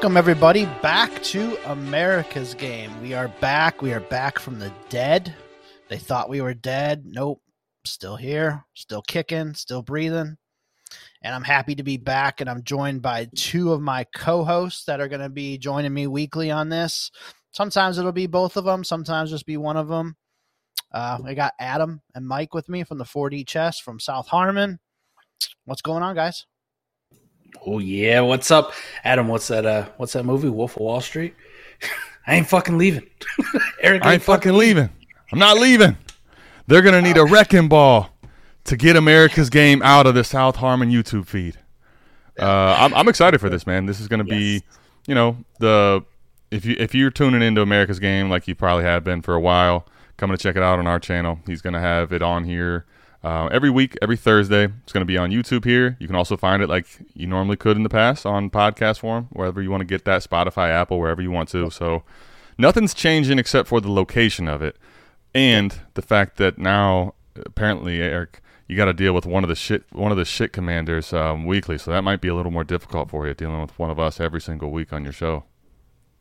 Welcome, everybody, back to America's Game. We are back. We are back from the dead. They thought we were dead. Nope. Still here, still kicking, still breathing. And I'm happy to be back. And I'm joined by two of my co hosts that are going to be joining me weekly on this. Sometimes it'll be both of them, sometimes just be one of them. Uh, I got Adam and Mike with me from the 4D Chess from South Harmon. What's going on, guys? Oh yeah, what's up, Adam? What's that? Uh, what's that movie? Wolf of Wall Street. I ain't fucking leaving. Eric, I ain't fucking leaving. leaving. I'm not leaving. They're gonna need a wrecking ball to get America's game out of the South Harmon YouTube feed. Uh, I'm, I'm excited for this, man. This is gonna yes. be, you know, the if you if you're tuning into America's game like you probably have been for a while, coming to check it out on our channel. He's gonna have it on here uh, every week, every Thursday, it's going to be on YouTube here. You can also find it like you normally could in the past on podcast form, wherever you want to get that, Spotify, Apple, wherever you want to. So nothing's changing except for the location of it and the fact that now apparently Eric, you got to deal with one of the shit one of the shit commanders um, weekly. So that might be a little more difficult for you dealing with one of us every single week on your show.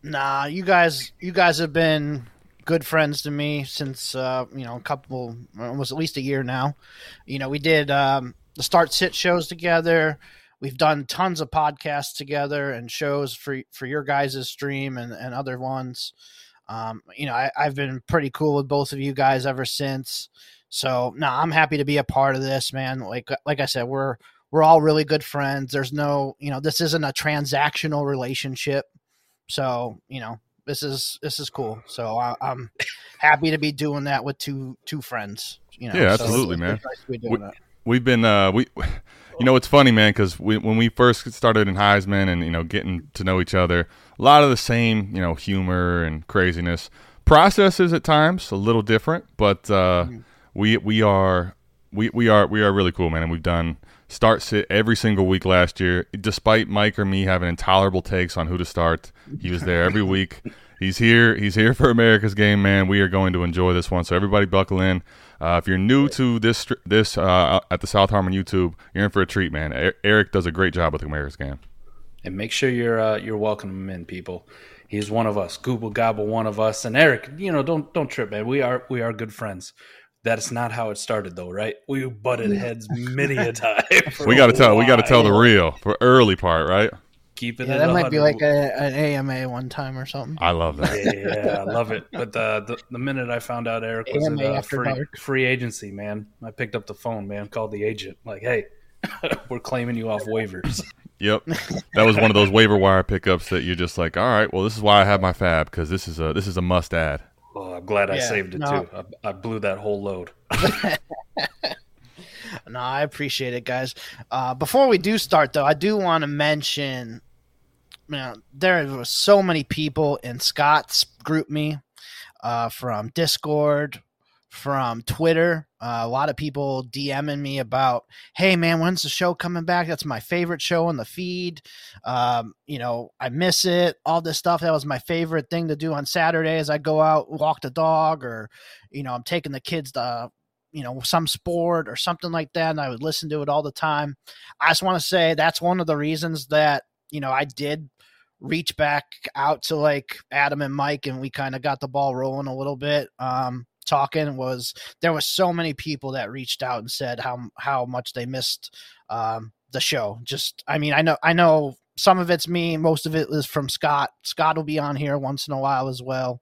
Nah, you guys, you guys have been good friends to me since uh, you know a couple, almost at least a year now. You know, we did um, the start sit shows together. We've done tons of podcasts together and shows for for your guys' stream and, and other ones. Um, you know, I, have been pretty cool with both of you guys ever since. So no, I'm happy to be a part of this, man. Like like I said, we're we're all really good friends. There's no, you know, this isn't a transactional relationship. So, you know, this is this is cool. So I, am happy to be doing that with two two friends. You know, yeah, absolutely, so man. Nice we, have been uh, we, you know, it's funny, man, because we when we first started in Heisman and you know getting to know each other, a lot of the same, you know, humor and craziness. Processes at times a little different, but uh, mm-hmm. we we are we we are we are really cool, man, and we've done start sit every single week last year. Despite Mike or me having intolerable takes on who to start, he was there every week. He's here. He's here for America's game, man. We are going to enjoy this one. So everybody, buckle in. Uh, if you're new to this this uh, at the South Harmon YouTube, you're in for a treat, man. Eric does a great job with America's game. And make sure you're uh, you're welcoming him in, people. He's one of us, Google Gobble, one of us. And Eric, you know, don't don't trip, man. We are we are good friends. That's not how it started, though, right? We butted heads many a time. we got to tell. We got to tell the real for early part, right? Keep it. Yeah, that might be like a, an AMA one time or something. I love that. Yeah, yeah I love it. But the, the, the minute I found out Eric was AMA in uh, free, free agency, man, I picked up the phone, man, called the agent, like, hey, we're claiming you off waivers. Yep, that was one of those waiver wire pickups that you're just like, all right, well, this is why I have my fab because this is a this is a must add. Oh, I'm glad I yeah, saved it no. too. I, I, blew that whole load. no, I appreciate it, guys. Uh, before we do start, though, I do want to mention, man, there were so many people in Scott's GroupMe uh, from Discord, from Twitter. Uh, a lot of people DMing me about, hey man, when's the show coming back? That's my favorite show on the feed. Um, you know, I miss it. All this stuff. That was my favorite thing to do on Saturday as I go out, walk the dog, or, you know, I'm taking the kids to, you know, some sport or something like that. And I would listen to it all the time. I just want to say that's one of the reasons that, you know, I did reach back out to like Adam and Mike and we kind of got the ball rolling a little bit. Um, talking was there was so many people that reached out and said how how much they missed um, the show. Just I mean I know I know some of it's me, most of it is from Scott. Scott will be on here once in a while as well.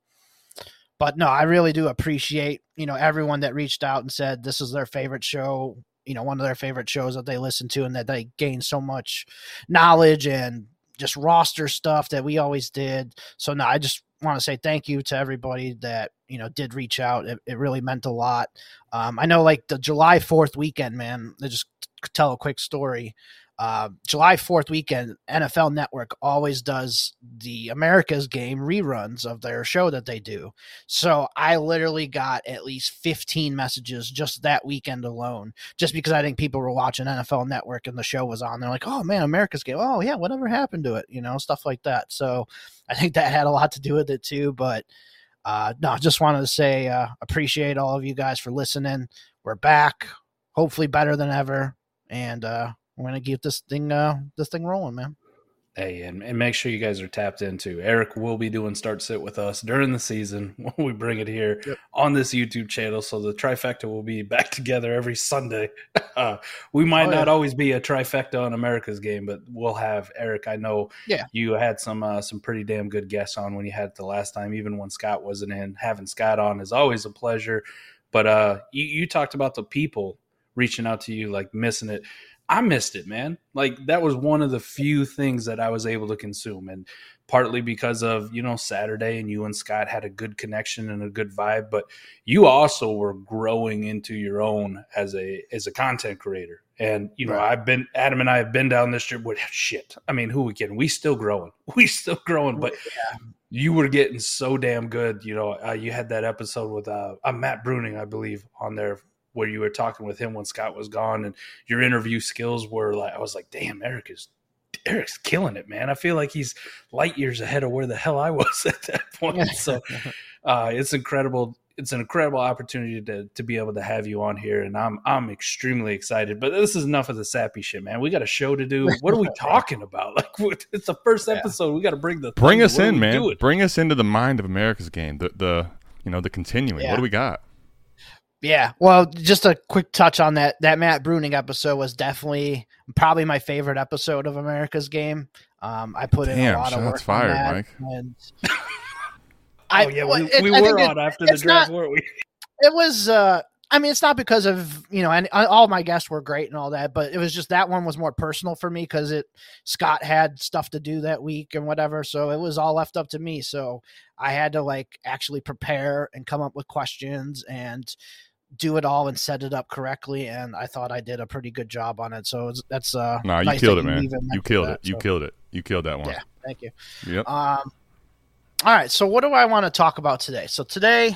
But no, I really do appreciate you know everyone that reached out and said this is their favorite show. You know, one of their favorite shows that they listen to, and that they gain so much knowledge and just roster stuff that we always did. So no, I just want to say thank you to everybody that you know did reach out. It, it really meant a lot. Um, I know, like the July Fourth weekend, man. I just tell a quick story. Uh, July 4th weekend, NFL Network always does the America's Game reruns of their show that they do. So I literally got at least 15 messages just that weekend alone, just because I think people were watching NFL Network and the show was on. They're like, oh man, America's Game. Oh yeah, whatever happened to it? You know, stuff like that. So I think that had a lot to do with it too. But uh, no, I just wanted to say uh, appreciate all of you guys for listening. We're back, hopefully better than ever. And uh, we're gonna keep this thing uh this thing rolling, man. Hey, and, and make sure you guys are tapped into. Eric will be doing start sit with us during the season when we bring it here yep. on this YouTube channel. So the trifecta will be back together every Sunday. Uh, we might oh, not yeah. always be a trifecta on America's game, but we'll have Eric. I know yeah. you had some uh, some pretty damn good guests on when you had it the last time, even when Scott wasn't in. Having Scott on is always a pleasure. But uh, you, you talked about the people reaching out to you, like missing it. I missed it, man. Like that was one of the few things that I was able to consume, and partly because of you know Saturday and you and Scott had a good connection and a good vibe, but you also were growing into your own as a as a content creator. And you know, right. I've been Adam and I have been down this trip with shit. I mean, who we kidding? We still growing. We still growing, but yeah. you were getting so damn good. You know, uh, you had that episode with uh, uh, Matt Bruning, I believe, on there where you were talking with him when Scott was gone, and your interview skills were like, I was like, damn, Eric is Eric's killing it, man. I feel like he's light years ahead of where the hell I was at that point. So uh, it's incredible. It's an incredible opportunity to to be able to have you on here, and I'm I'm extremely excited. But this is enough of the sappy shit, man. We got a show to do. What are we talking about? Like it's the first episode. Yeah. We got to bring the bring us in, man. Bring us into the mind of America's game. The the you know the continuing. Yeah. What do we got? Yeah, well, just a quick touch on that. That Matt Bruning episode was definitely probably my favorite episode of America's Game. Um, I put Damn, in a lot of work fired, on that, Mike. and I, oh yeah, we, it, we were on it, after the draft, not, weren't we? It was. Uh, I mean, it's not because of you know, and uh, all my guests were great and all that, but it was just that one was more personal for me because it Scott had stuff to do that week and whatever, so it was all left up to me. So I had to like actually prepare and come up with questions and do it all and set it up correctly and i thought i did a pretty good job on it so that's uh no nah, you nice killed it man. you killed that, it. You killed it. You killed that one. Yeah thank you. Yep. Um all right so what do i want to talk about today? So today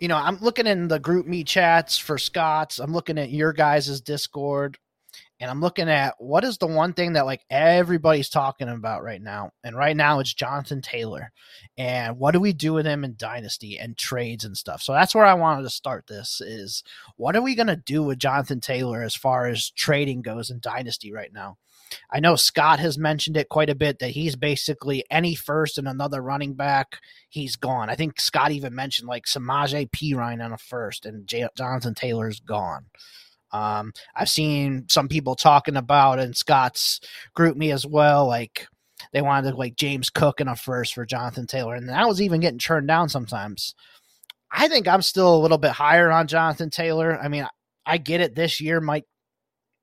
you know i'm looking in the GroupMe chats for scott's i'm looking at your guys' discord and I'm looking at what is the one thing that like everybody's talking about right now. And right now it's Jonathan Taylor. And what do we do with him in Dynasty and trades and stuff? So that's where I wanted to start this is what are we going to do with Jonathan Taylor as far as trading goes in Dynasty right now? I know Scott has mentioned it quite a bit that he's basically any first and another running back, he's gone. I think Scott even mentioned like Samaje Perine on a first and J- Jonathan Taylor's gone. Um, I've seen some people talking about and Scott's group me as well, like they wanted like James Cook in a first for Jonathan Taylor, and that was even getting turned down sometimes. I think I'm still a little bit higher on Jonathan Taylor. I mean, I get it. This year might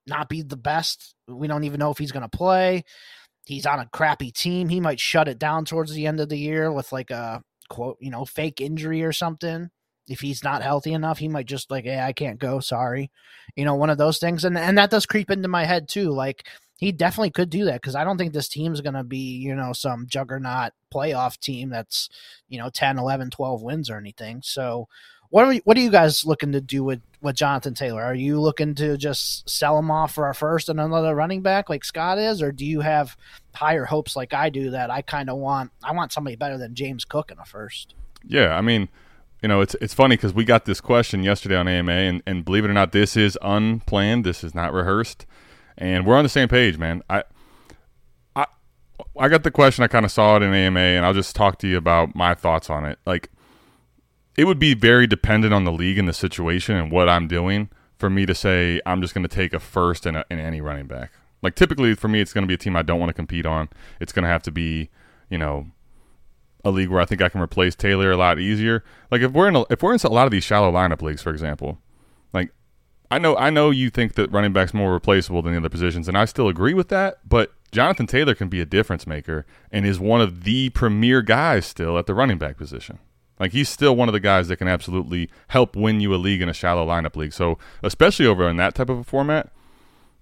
not be the best. We don't even know if he's going to play. He's on a crappy team. He might shut it down towards the end of the year with like a quote, you know, fake injury or something if he's not healthy enough, he might just like, hey, I can't go. Sorry, you know, one of those things. And and that does creep into my head too. Like he definitely could do that because I don't think this team's going to be, you know, some juggernaut playoff team that's, you know, 10, 11, 12 wins or anything. So what are we, what are you guys looking to do with with Jonathan Taylor? Are you looking to just sell him off for our first and another running back like Scott is, or do you have higher hopes like I do that I kind of want I want somebody better than James Cook in a first? Yeah, I mean, you know, it's it's funny because we got this question yesterday on AMA, and, and believe it or not, this is unplanned. This is not rehearsed, and we're on the same page, man. I I I got the question. I kind of saw it in AMA, and I'll just talk to you about my thoughts on it. Like, it would be very dependent on the league and the situation and what I'm doing for me to say I'm just going to take a first in, a, any running back. Like, typically for me, it's going to be a team I don't want to compete on. It's going to have to be, you know, a league where I think I can replace Taylor a lot easier. Like if we're in a, if we're in a lot of these shallow lineup leagues, for example, like I know I know you think that running back's more replaceable than the other positions, and I still agree with that. But Jonathan Taylor can be a difference maker and is one of the premier guys still at the running back position. Like he's still one of the guys that can absolutely help win you a league in a shallow lineup league. So especially over in that type of a format,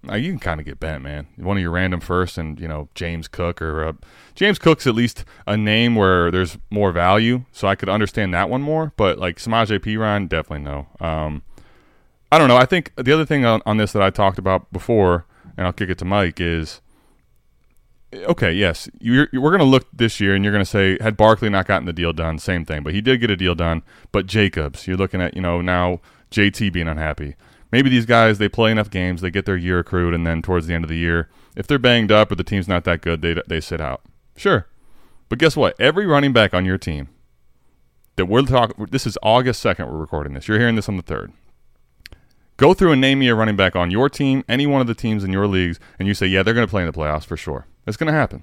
now you can kind of get bent, man. One of your random first, and you know James Cook or uh, James Cook's at least a name where there's more value, so I could understand that one more. But like Samaje Perine, definitely no. Um, I don't know. I think the other thing on, on this that I talked about before, and I'll kick it to Mike, is okay. Yes, you're, we're going to look this year, and you're going to say had Barkley not gotten the deal done, same thing. But he did get a deal done. But Jacobs, you're looking at you know now JT being unhappy maybe these guys they play enough games, they get their year accrued, and then towards the end of the year, If they're banged up or the team's not that good, they they sit out. Sure. But guess what? Every running back on your team that we're talking this is August 2nd we're recording this. You're hearing this on the 3rd. Go through and name me a running back on your team, any one of the teams in your leagues, and you say, "Yeah, they're going to play in the playoffs for sure." It's going to happen.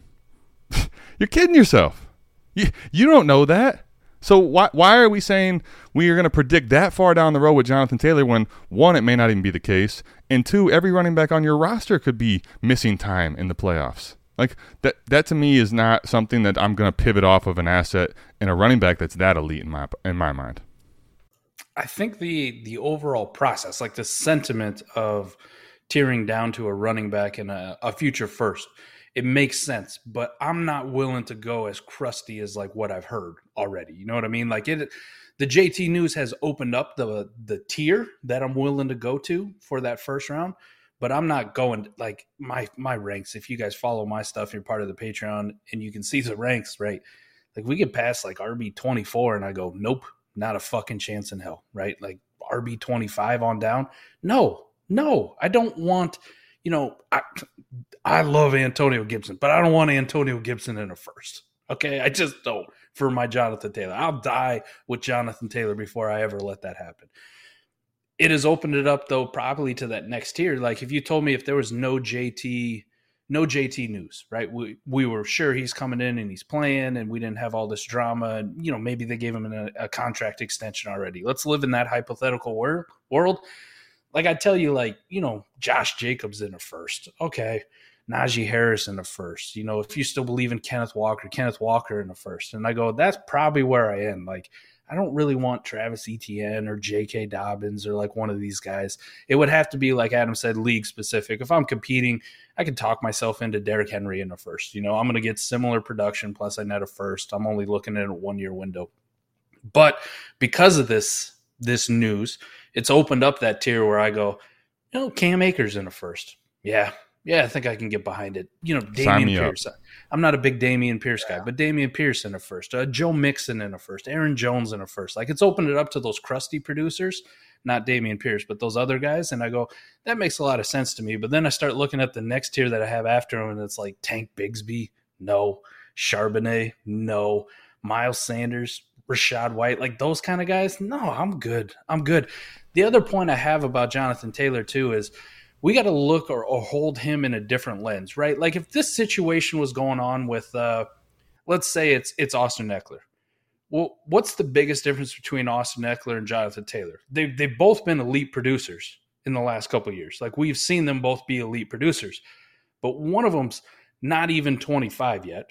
You're kidding yourself. You you don't know that. So why why are we saying we are going to predict that far down the road with Jonathan Taylor when one it may not even be the case, and two every running back on your roster could be missing time in the playoffs. Like that that to me is not something that I'm going to pivot off of an asset in a running back that's that elite in my in my mind. I think the the overall process, like the sentiment of tearing down to a running back and a, a future first, it makes sense. But I'm not willing to go as crusty as like what I've heard already. You know what I mean? Like it, the JT News has opened up the the tier that I'm willing to go to for that first round. But I'm not going like my my ranks. If you guys follow my stuff, you're part of the Patreon, and you can see the ranks, right? Like we get past like RB 24, and I go, nope, not a fucking chance in hell, right? Like RB 25 on down. No, no, I don't want, you know, I, I love Antonio Gibson, but I don't want Antonio Gibson in a first. Okay. I just don't for my Jonathan Taylor. I'll die with Jonathan Taylor before I ever let that happen. It has opened it up though, probably to that next tier. Like if you told me if there was no JT no JT news, right? We we were sure he's coming in and he's playing, and we didn't have all this drama. And you know, maybe they gave him a, a contract extension already. Let's live in that hypothetical wor- world. Like I tell you, like you know, Josh Jacobs in a first, okay. Najee Harris in the first. You know, if you still believe in Kenneth Walker, Kenneth Walker in the first. And I go, that's probably where I am. Like, I don't really want Travis Etienne or J.K. Dobbins or like one of these guys. It would have to be, like Adam said, league specific. If I'm competing, I can talk myself into Derrick Henry in the first. You know, I'm going to get similar production plus I net a first. I'm only looking at a one year window. But because of this this news, it's opened up that tier where I go, you know, Cam Akers in a first. Yeah, yeah, I think I can get behind it. You know, Dameon Pierce. Up. I'm not a big Dameon Pierce guy, but Dameon Pierce in a first, uh, Joe Mixon in a first, Aaron Jones in a first. Like it's opened it up to those crusty producers, not Dameon Pierce, but those other guys. And I go, that makes a lot of sense to me. But then I start looking at the next tier that I have after him, and it's like Tank Bigsby, no. Charbonnet, no. Miles Sanders, Rachaad White, like those kind of guys. No, I'm good. I'm good. The other point I have about Jonathan Taylor, too, is we got to look or, or, hold him in a different lens, right? Like if this situation was going on with, uh, let's say it's it's Austin Ekeler. Well, what's the biggest difference between Austin Ekeler and Jonathan Taylor? They've they've both been elite producers in the last couple years. Like we've seen them both be elite producers, but one of them's not even 25 yet,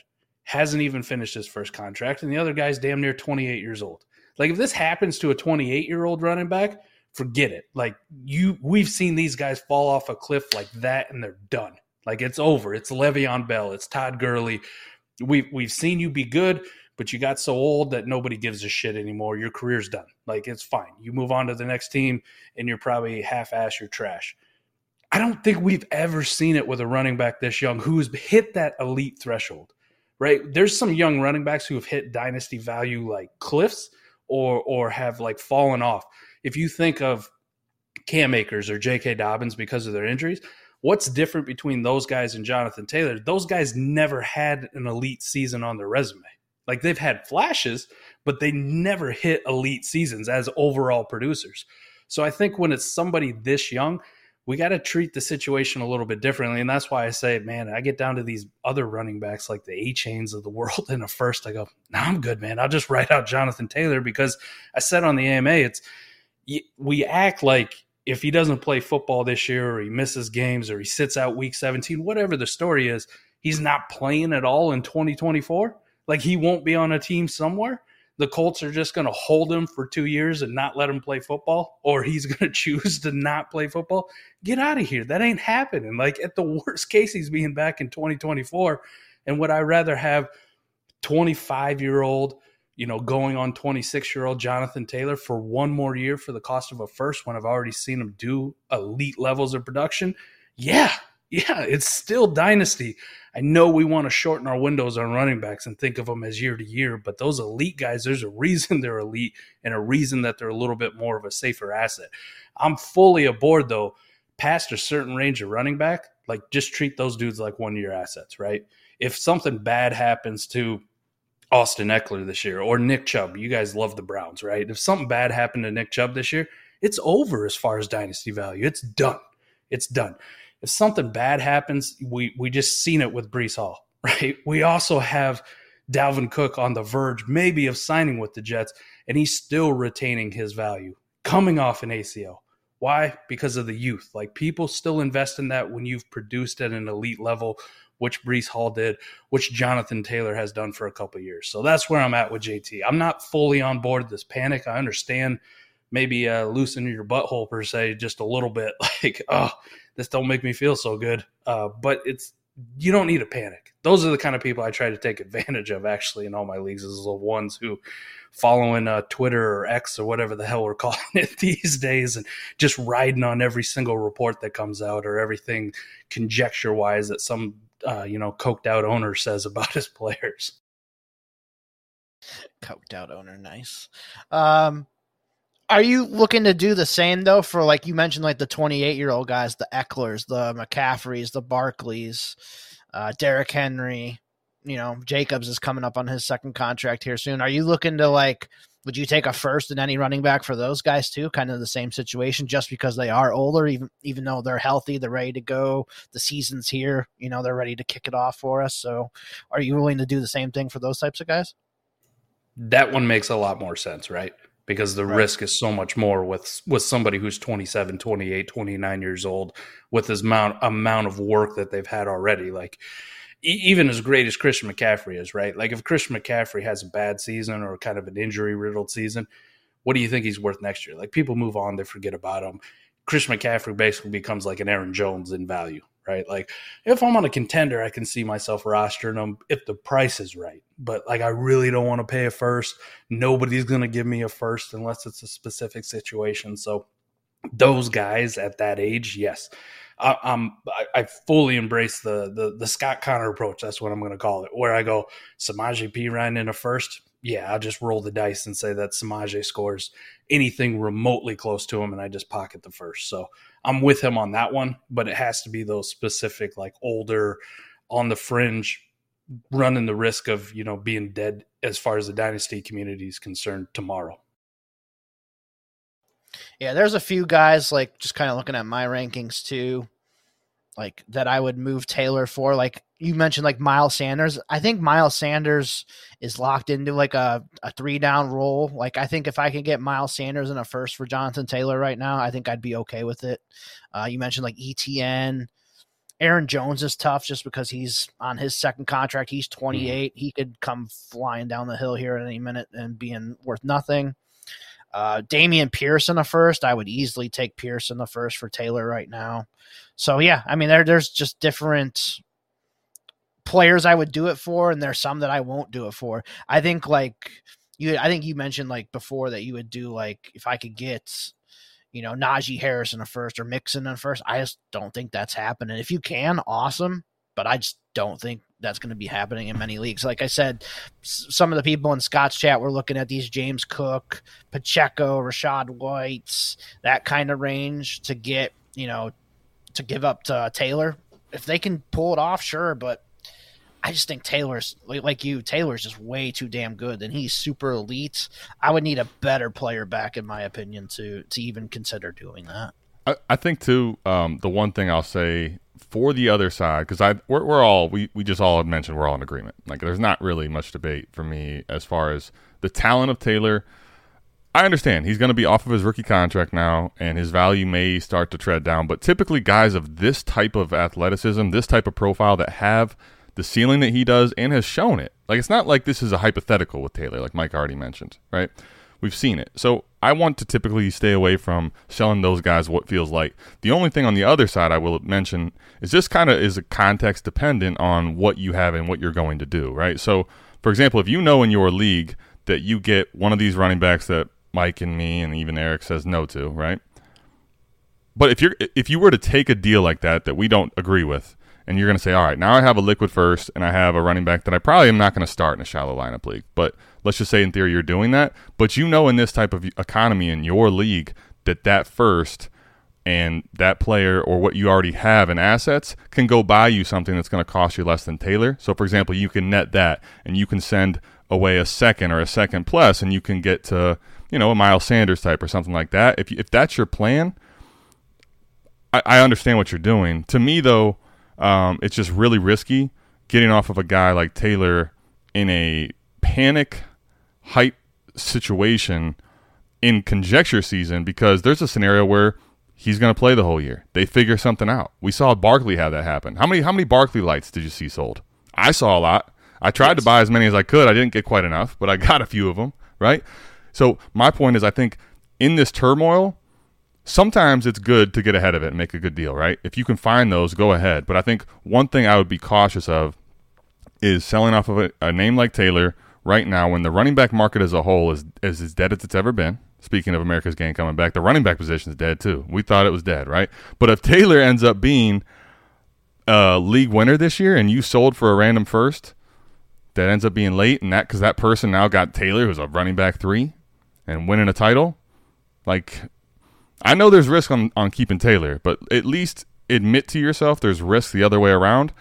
hasn't even finished his first contract, and the other guy's damn near 28 years old. Like if this happens to a 28 year old running back, forget it. Like you, we've seen these guys fall off a cliff like that, and they're done. Like it's over. It's Le'Veon Bell. It's Todd Gurley. We've we've seen you be good, but you got so old that nobody gives a shit anymore. Your career's done. Like it's fine. You move on to the next team, and you're probably half ass. You're trash. I don't think we've ever seen it with a running back this young who's hit that elite threshold. Right? There's some young running backs who have hit dynasty value like cliffs, or or have like fallen off if you think of Cam Akers or J.K. Dobbins because of their injuries, what's different between those guys and Jonathan Taylor? Those guys never had an elite season on their resume. Like they've had flashes, but they never hit elite seasons as overall producers. So I think when it's somebody this young, we got to treat the situation a little bit differently. And that's why I say, man, I get down to these other running backs like the Achanes of the world in a first. I go, no, I'm good, man. I'll just write out Jonathan Taylor because I said on the AMA, it's we act like if he doesn't play football this year or he misses games or he sits out week 17, whatever the story is, he's not playing at all in 2024. Like he won't be on a team somewhere. The Colts are just going to hold him for two years and not let him play football, or he's going to choose to not play football. Get out of here. That ain't happening. Like at the worst case, he's being back in 2024. And would I rather have 25 year old you know, going on 26 year old Jonathan Taylor for one more year for the cost of a first when I've already seen him do elite levels of production. Yeah, yeah, it's still dynasty. I know we want to shorten our windows on running backs and think of them as year to year, but those elite guys, there's a reason they're elite and a reason that they're a little bit more of a safer asset. I'm fully aboard though. Past a certain range of running back, Like just treat those dudes like one year assets, right? If something bad happens to Austin Ekeler this year or Nick Chubb, you guys love the Browns, right? If something bad happened to Nick Chubb this year, it's over as far as dynasty value. It's done. It's done. If something bad happens, we we just seen it with Breece Hall, right? We also have Dalvin Cook on the verge, maybe of signing with the Jets, and he's still retaining his value, coming off an ACL. Why? Because of the youth. Like people still invest in that when you've produced at an elite level, which Breece Hall did, which Jonathan Taylor has done for a couple years. So that's where I'm at with JT. I'm not fully on board this panic. I understand maybe uh, loosen your butthole per se just a little bit. Like, oh, this don't make me feel so good. Uh, but it's you don't need a panic. Those are the kind of people I try to take advantage of actually in all my leagues is the ones who following uh, Twitter or X or whatever the hell we're calling it these days and just riding on every single report that comes out or everything conjecture wise that some uh, you know coked out owner says about his players. Coked out owner, nice. Um, are you looking to do the same though for like you mentioned, like the 28 year old guys, the Ekelers, the McCaffreys, the Barkleys, uh, Derrick Henry? You know, Jacobs is coming up on his second contract here soon. Are you looking to like? Would you take a first and any running back for those guys too? Kind of the same situation, just because they are older, even even though they're healthy, they're ready to go. The season's here, you know, they're ready to kick it off for us. So, are you willing to do the same thing for those types of guys? That one makes a lot more sense, right? Because the right. risk is so much more with with somebody who's 27 28 29 years old with this amount amount of work that they've had already. Like e- even as great as Christian McCaffrey is right? Like if Christian McCaffrey has a bad season or kind of an injury riddled season what do you think he's worth next year? Like people move on they forget about him. Christian McCaffrey basically becomes like an Aaron Jones in value right? Like if I'm on a contender, I can see myself rostering them if the price is right. But like I really don't want to pay a first. Nobody's going to give me a first unless it's a specific situation. So those guys at that age, yes. I, am I, fully embrace the, the the Scott Connor approach. That's what I'm going to call it. Where I go Samaje Perine in a first, yeah, I'll just roll the dice and say that Samaje scores anything remotely close to him, and I just pocket the first. So I'm with him on that one, but it has to be those specific, like older, on the fringe, running the risk of you know being dead as far as the dynasty community is concerned tomorrow. Yeah, there's a few guys like just kind of looking at my rankings too, like that I would move Taylor for. Like you mentioned, like Miles Sanders. I think Miles Sanders is locked into like a, a three down role. Like I think if I could get Miles Sanders in a first for Jonathan Taylor right now, I think I'd be okay with it. Uh, you mentioned like Etienne. Aaron Jones is tough just because he's on his second contract. He's 28. Mm-hmm. He could come flying down the hill here at any minute and being worth nothing. Uh, Dameon Pierce in the first, I would easily take Pierce in the first for Taylor right now. So yeah, I mean there there's just different players I would do it for, and there's some that I won't do it for. I think like you, I think you mentioned like before that you would do like if I could get, you know, Najee Harris in a first or Mixon in a first. I just don't think that's happening. If you can, awesome, but I just don't think that's going to be happening in many leagues. Like I said, some of the people in Scott's chat were looking at these James Cook, Pacheco, Rachaad Whites, that kind of range to get, you know, to give up to Taylor. If they can pull it off, sure, but I just think Taylor's like you. Taylor's just way too damn good, and he's super elite. I would need a better player back, in my opinion, to to even consider doing that. I, I think too. Um, the one thing I'll say for the other side, because I we're, we're all we we just all mentioned we're all in agreement. Like there's not really much debate for me as far as the talent of Taylor. I understand he's going to be off of his rookie contract now, and his value may start to tread down. But typically, guys of this type of athleticism, this type of profile that have the ceiling that he does and has shown it. Like it's not like this is a hypothetical with Taylor, like Mike already mentioned, right? We've seen it. So I want to typically stay away from selling those guys what feels like. The only thing on the other side I will mention is this kind of is a context dependent on what you have and what you're going to do, right? So, for example, if you know in your league that you get one of these running backs that Mike and me and even Eric says no to, right? But if you're if you were to take a deal like that that we don't agree with, and you're going to say, all right, now I have a liquid first and I have a running back that I probably am not going to start in a shallow lineup league. But let's just say in theory you're doing that. But you know, in this type of economy in your league, that that first and that player or what you already have in assets can go buy you something that's going to cost you less than Taylor. So, for example, you can net that and you can send away a second or a second plus, and you can get to you know a Miles Sanders type or something like that. If if that's your plan, I understand what you're doing. To me, though, um, it's just really risky getting off of a guy like Taylor in a panic hype situation in conjecture season because there's a scenario where he's going to play the whole year. They figure something out. We saw Barkley have that happen. How many how many Barkley lights did you see sold? I saw a lot. I tried yes. to buy as many as I could. I didn't get quite enough, but I got a few of them, right? So my point is I think in this turmoil, sometimes it's good to get ahead of it and make a good deal, right? If you can find those, go ahead. But I think one thing I would be cautious of is selling off of a, a name like Taylor right now when the running back market as a whole is, is as dead as it's ever been. Speaking of America's game coming back, the running back position is dead too. We thought it was dead, right? But if Taylor ends up being a league winner this year and you sold for a random first that ends up being late and that because that person now got Taylor who's a running back three and winning a title, like I know there's risk on, on keeping Taylor, but at least admit to yourself there's risk the other way around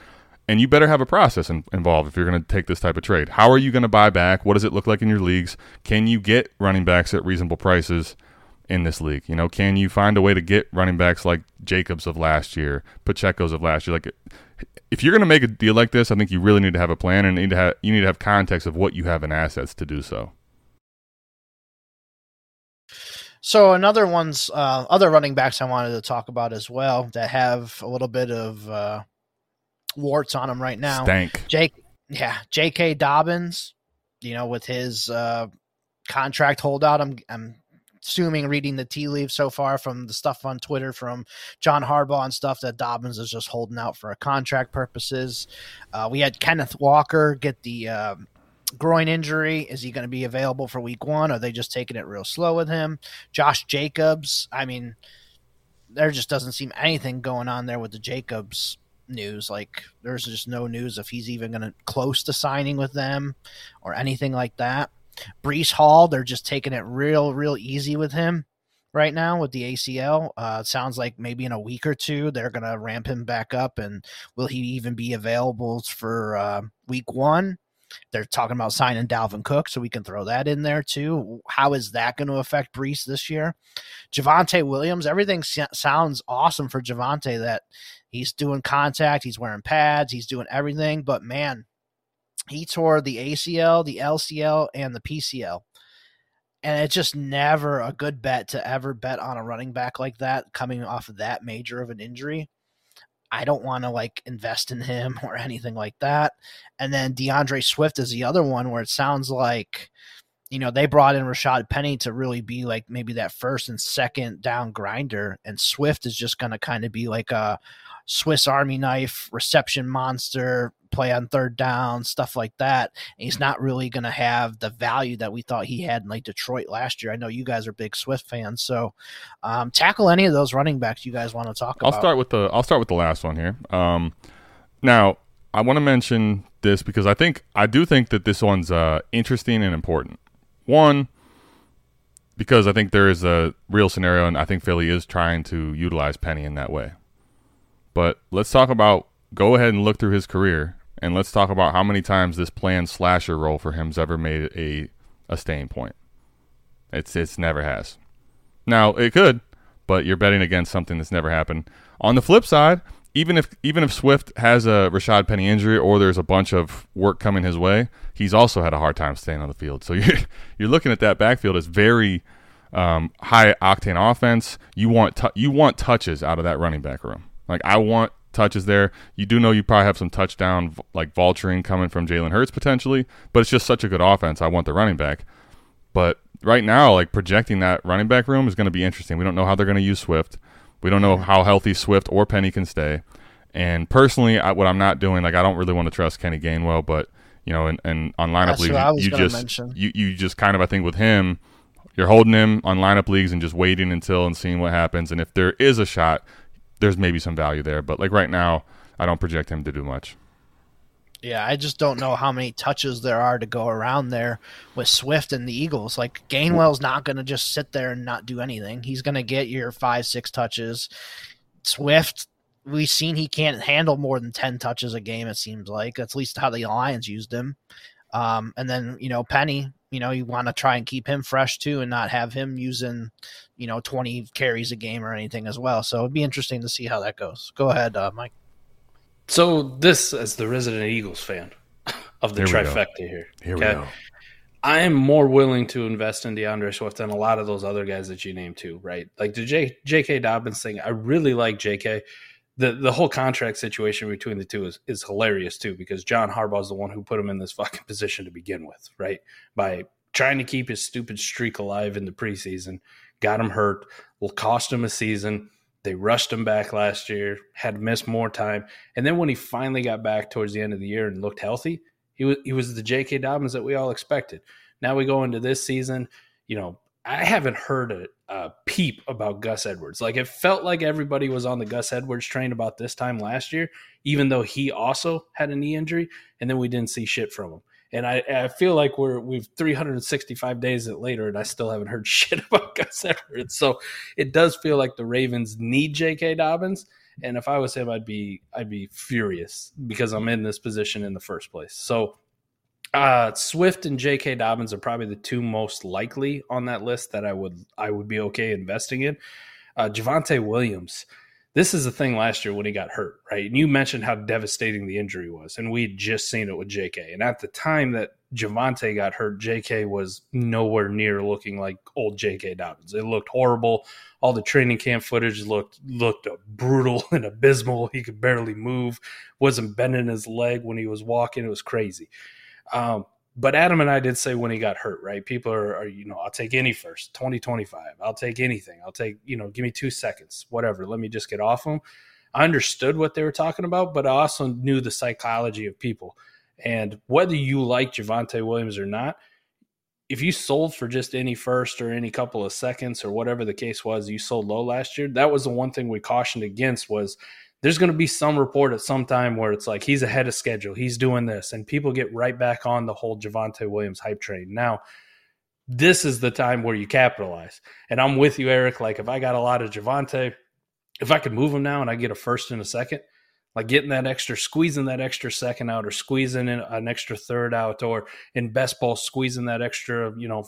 and you better have a process in, involved if you're going to take this type of trade. How are you going to buy back? What does it look like in your leagues? Can you get running backs at reasonable prices in this league? You know, can you find a way to get running backs like Jacobs of last year, Pacheco's of last year? Like, if you're going to make a deal like this, I think you really need to have a plan and need to have you need to have context of what you have in assets to do so. So another one's uh, other running backs I wanted to talk about as well that have a little bit of uh, warts on them right now. Stank. Jake, yeah, J.K. Dobbins. You know, with his uh, contract holdout, I'm I'm assuming reading the tea leaves so far from the stuff on Twitter from John Harbaugh and stuff that Dobbins is just holding out for a contract purposes. Uh, we had Kenneth Walker get the uh, groin injury. Is he going to be available for week one? Are they just taking it real slow with him? Josh Jacobs. I mean, there just doesn't seem anything going on there with the Jacobs news. Like there's just no news if he's even going to close to signing with them or anything like that. Breece Hall, they're just taking it real, real easy with him right now with the ACL. Uh, sounds like maybe in a week or two they're going to ramp him back up, and will he even be available for uh, week one? They're talking about signing Dalvin Cook, so we can throw that in there too. How is that going to affect Breece this year? Javonte Williams, everything sounds awesome for Javonte that he's doing contact, he's wearing pads, he's doing everything, but man, he tore the ACL, the LCL, and the PCL. And it's just never a good bet to ever bet on a running back like that coming off of that major of an injury. I don't want to like invest in him or anything like that. And then D'Andre Swift is the other one where it sounds like, you know, they brought in Rashaad Penny to really be like maybe that first and second down grinder, and Swift is just going to kind of be like a Swiss Army knife reception monster, play on third down, stuff like that. And he's not really going to have the value that we thought he had in like Detroit last year. I know you guys are big Swift fans, so um, tackle any of those running backs you guys want to talk about. I'll start with the I'll start with the last one here. Um, now I want to mention this because I think I do think that this one's uh, interesting and important. One because I think there is a real scenario, and I think Philly is trying to utilize Penny in that way. But let's talk about go ahead and look through his career and let's talk about how many times this planned slasher role for him's ever made a a staying point. It's it's never has. Now it could, but you're betting against something that's never happened. On the flip side, even if even if Swift has a Rashaad Penny injury or there's a bunch of work coming his way, he's also had a hard time staying on the field. So you're you're looking at that backfield as very um, high octane offense. You want tu- you want touches out of that running back room. Like I want touches there. You do know you probably have some touchdown like vulturing coming from Jalen Hurts potentially, but it's just such a good offense. I want the running back. But right now, like projecting that running back room is going to be interesting. We don't know how they're going to use Swift. We don't know how healthy Swift or Penny can stay. And personally, I, what I'm not doing, like I don't really want to trust Kenny Gainwell, but you know, and, and on lineup That's leagues, you, you just mention. you you just kind of I think with him, you're holding him on lineup leagues and just waiting until and seeing what happens. And if there is a shot, there's maybe some value there. But like right now, I don't project him to do much. Yeah, I just don't know how many touches there are to go around there with Swift and the Eagles. Like Gainwell's not going to just sit there and not do anything. He's going to get your five, six touches. Swift, we've seen he can't handle more than 10 touches a game, it seems like. At least how the Lions used him. Um, and then, you know, Penny, you know, you want to try and keep him fresh too and not have him using, you know, 20 carries a game or anything as well. So it'd be interesting to see how that goes. Go ahead, uh, Mike. So this, as the resident Eagles fan of the here trifecta here, here okay? we go. I am more willing to invest in D'Andre Swift than a lot of those other guys that you named too, right? Like the J- J.K. Dobbins thing, I really like J.K. The the whole contract situation between the two is, is hilarious too, because John Harbaugh is the one who put him in this fucking position to begin with, right? By trying to keep his stupid streak alive in the preseason, got him hurt, will cost him a season they rushed him back last year, had missed more time, and then when he finally got back towards the end of the year and looked healthy, he was he was the J.K. Dobbins that we all expected. Now we go into this season, you know, I haven't heard a, a, peep about Gus Edwards. Like it felt like everybody was on the Gus Edwards train about this time last year, even though he also had a knee injury, and then we didn't see shit from him. And I, I feel like we're we've 365 days later, and I still haven't heard shit about Gus Edwards. So it does feel like the Ravens need J.K. Dobbins. And if I was him, I'd be I'd be furious because I'm in this position in the first place. So uh, Swift and J.K. Dobbins are probably the two most likely on that list that I would I would be okay investing in. Uh, Javonte Williams this is the thing last year when he got hurt, right? And you mentioned how devastating the injury was, and we had just seen it with JK. And at the time that Javonte got hurt, JK was nowhere near looking like old JK Dobbins. It looked horrible. All the training camp footage looked looked brutal and abysmal. He could barely move, wasn't bending his leg when he was walking. It was crazy. Um, but Adam and I did say when he got hurt, right? People are, are, you know, I'll take any first, 2025. I'll take anything. I'll take, you know, give me two seconds, whatever. Let me just get off him. I understood what they were talking about, but I also knew the psychology of people. And whether you like Javonte Williams or not, if you sold for just any first or any couple of seconds or whatever the case was, you sold low last year. That was the one thing we cautioned against was there's going to be some report at some time where it's like he's ahead of schedule, he's doing this, and people get right back on the whole Javonte Williams hype train. Now, this is the time where you capitalize. And I'm with you, Eric. Like if I got a lot of Javonte, if I could move him now and I get a first and a second, like getting that extra, squeezing that extra second out, or squeezing in an extra third out, or in best ball, squeezing that extra, you know,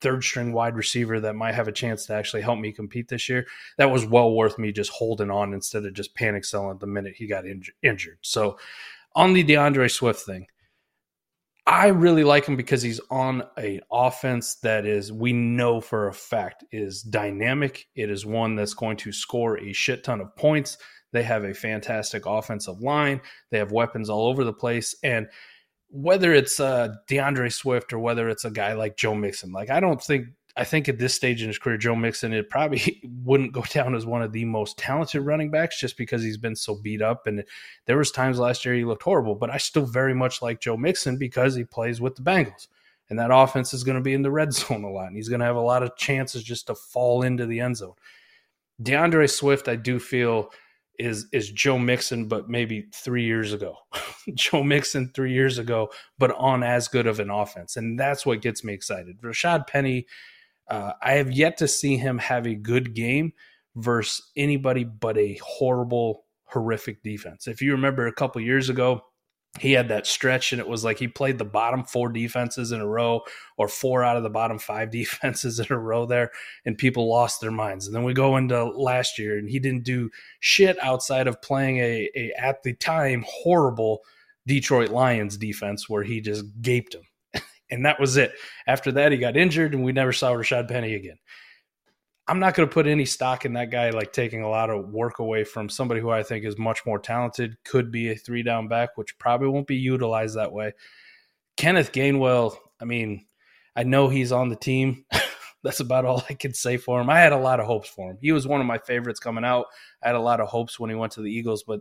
third string wide receiver that might have a chance to actually help me compete this year, that was well worth me just holding on instead of just panic selling the minute he got inj- injured. So, on the D'Andre Swift thing, I really like him because he's on an offense that is, we know for a fact, is dynamic. It is one that's going to score a shit ton of points. They have a fantastic offensive line. They have weapons all over the place. And whether it's uh, D'Andre Swift or whether it's a guy like Joe Mixon, like I don't think I think at this stage in his career, Joe Mixon it probably wouldn't go down as one of the most talented running backs just because he's been so beat up. And there was times last year he looked horrible, but I still very much like Joe Mixon because he plays with the Bengals. And that offense is going to be in the red zone a lot. And he's going to have a lot of chances just to fall into the end zone. D'Andre Swift, I do feel – is is Joe Mixon, but maybe three years ago. Joe Mixon three years ago, but on as good of an offense, and that's what gets me excited. Rashaad Penny, uh, I have yet to see him have a good game versus anybody but a horrible, horrific defense. If you remember a couple years ago, he had that stretch and it was like he played the bottom four defenses in a row or four out of the bottom five defenses in a row there and people lost their minds. And then we go into last year and he didn't do shit outside of playing a, a at the time horrible detroit lions defense where he just gaped him and that was it. After that he got injured and we never saw rashaad penny again I'm not going to put any stock in that guy like taking a lot of work away from somebody who I think is much more talented, could be a three down back, which probably won't be utilized that way. Kenneth Gainwell, I mean, I know he's on the team. That's about all I can say for him. I had a lot of hopes for him. He was one of my favorites coming out. I had a lot of hopes when he went to the Eagles, but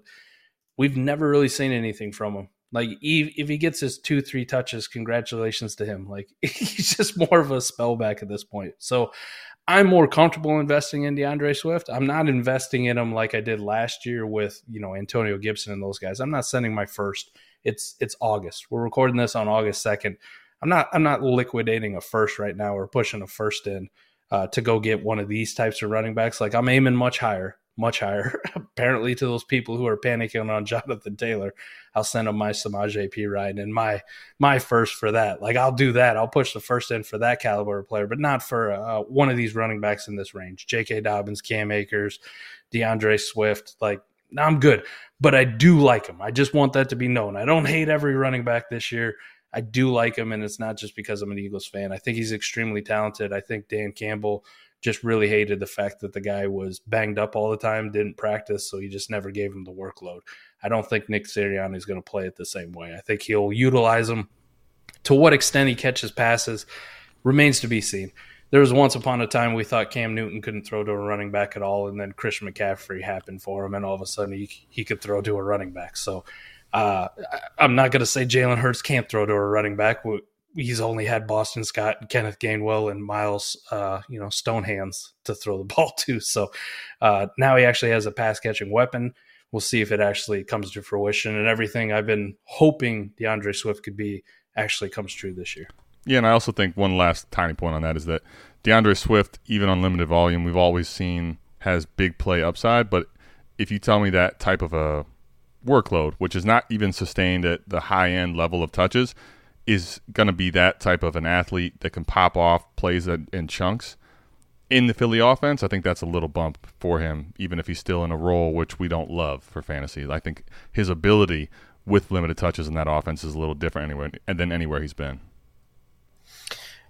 we've never really seen anything from him. Like if he gets his two, three touches, congratulations to him. Like he's just more of a spellback at this point. So I'm more comfortable investing in D'Andre Swift. I'm not investing in him like I did last year with, you know, Antonio Gibson and those guys. I'm not sending my first It's it's August. We're recording this on August second. I'm not I'm not liquidating a first right now or pushing a first in uh, to go get one of these types of running backs. Like I'm aiming much higher, much higher. Apparently, to those people who are panicking on Jonathan Taylor, I'll send them my Samaj P. Ryan and my my first for that. Like I'll do that. I'll push the first in for that caliber player, but not for uh, one of these running backs in this range. J.K. Dobbins, Cam Akers, D'Andre Swift. Like I'm good, but I do like him. I just want that to be known. I don't hate every running back this year. I do like him, and it's not just because I'm an Eagles fan. I think he's extremely talented. I think Dan Campbell just really hated the fact that the guy was banged up all the time, didn't practice, so he just never gave him the workload. I don't think Nick Sirianni is going to play it the same way. I think he'll utilize him. To what extent he catches passes remains to be seen. There was once upon a time we thought Cam Newton couldn't throw to a running back at all, and then Christian McCaffrey happened for him, and all of a sudden he, he could throw to a running back. So uh, I'm not going to say Jalen Hurts can't throw to a running back. He's only had Boston Scott, Kenneth Gainwell, and Miles, uh, you know, stone hands to throw the ball to. So uh, now he actually has a pass catching weapon. We'll see if it actually comes to fruition, and everything I've been hoping D'Andre Swift could be actually comes true this year. Yeah, and I also think one last tiny point on that is that D'Andre Swift, even on limited volume, we've always seen has big play upside. But if you tell me that type of a workload, which is not even sustained at the high end level of touches, is going to be that type of an athlete that can pop off plays in chunks in the Philly offense. I think that's a little bump for him, even if he's still in a role which we don't love for fantasy. I think his ability with limited touches in that offense is a little different anywhere than anywhere he's been.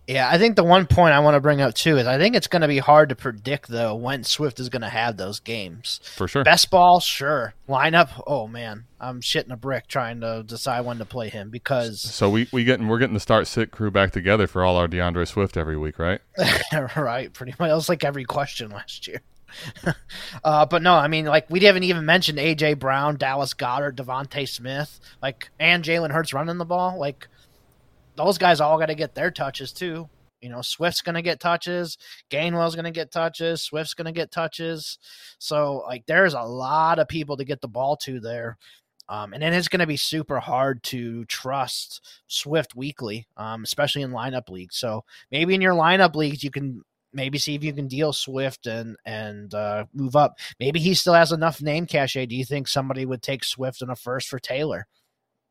Yeah, I think the one point I want to bring up too is I think it's going to be hard to predict though when Swift is going to have those games. For sure. Best ball, sure. Lineup, oh man, I'm shitting a brick trying to decide when to play him because. So we we getting we're getting the start sit crew back together for all our D'Andre Swift every week, right? right, pretty much. It was like every question last year. uh, but no, I mean, like we haven't even mentioned AJ Brown, Dallas Goedert, DeVonta Smith, like and Jalen Hurts running the ball, like those guys all got to get their touches too. You know, Swift's going to get touches. Gainwell's going to get touches. Swift's going to get touches. So, like, there's a lot of people to get the ball to there. Um, and then it's going to be super hard to trust Swift weekly, um, especially in lineup leagues. So maybe in your lineup leagues, you can maybe see if you can deal Swift and and uh, move up. Maybe he still has enough name cachet. Do you think somebody would take Swift in a first for Taylor?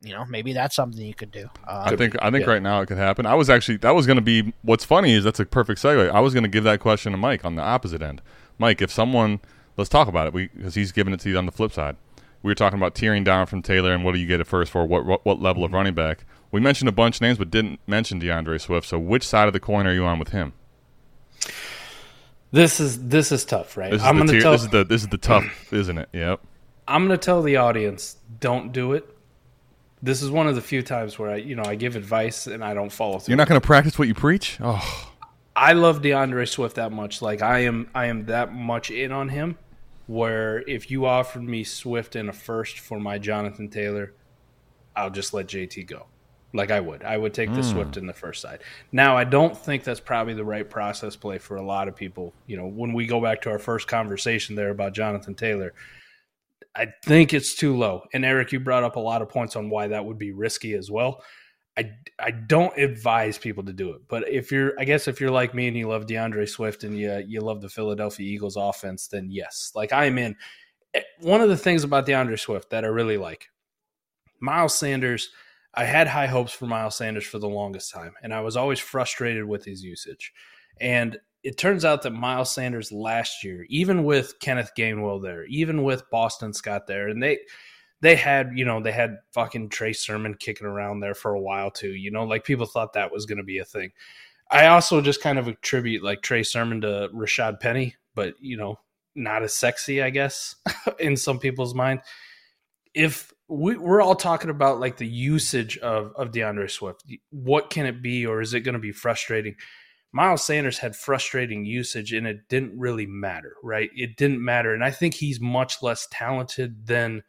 You know, maybe that's something you could do. Uh, I think I think yeah. right now it could happen. I was actually that was going to be what's funny is that's a perfect segue. I was going to give that question to Mike on the opposite end. Mike, if someone let's talk about it, because he's giving it to you on the flip side. We were talking about tearing down from Taylor and what do you get at first for what what, what level of mm-hmm. running back. We mentioned a bunch of names, but didn't mention D'Andre Swift. So which side of the coin are you on with him? This is this is tough, right? This is I'm going to tell. This is the this is the tough, isn't it? Yep. I'm going to tell the audience, don't do it this is one of the few times where I, you know, I give advice and I don't follow through. You're not going to practice what you preach. Oh, I love D'Andre Swift that much. Like I am, I am that much in on him. Where if you offered me Swift in a first for my Jonathan Taylor, I'll just let JT go. Like I would, I would take the mm. Swift in the first side. Now I don't think that's probably the right process play for a lot of people. You know, when we go back to our first conversation there about Jonathan Taylor, I think it's too low. And Eric, you brought up a lot of points on why that would be risky as well. I, I don't advise people to do it, but if you're, I guess if you're like me and you love D'Andre Swift and you you love the Philadelphia Eagles offense, then yes, like I'm in. Eh, one of the things about D'Andre Swift that I really like, Miles Sanders. I had high hopes for Miles Sanders for the longest time, and I was always frustrated with his usage. And it turns out that Miles Sanders last year, even with Kenneth Gainwell there, even with Boston Scott there, and they they had, you know, they had fucking Trey Sermon kicking around there for a while too. You know, like people thought that was going to be a thing. I also just kind of attribute like Trey Sermon to Rashaad Penny, but you know, not as sexy, I guess, in some people's mind. If we, are all talking about like the usage of of D'Andre Swift, what can it be, or is it going to be frustrating? Miles Sanders had frustrating usage and it didn't really matter, right? It didn't matter. And I think he's much less talented than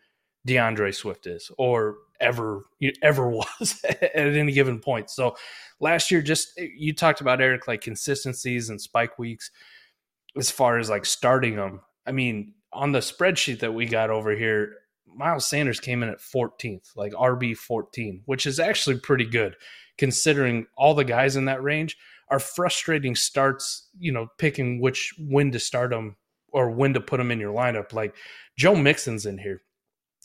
D'Andre Swift is or ever ever was at any given point. So last year just eh, you talked about Eric like consistencies and spike weeks as far as like starting them. I mean, on the spreadsheet that we got over here, Miles Sanders came in at 14th, like RB 14, which is actually pretty good considering all the guys in that range are frustrating starts, you know, picking which when to start them or when to put them in your lineup. Like Joe Mixon's in here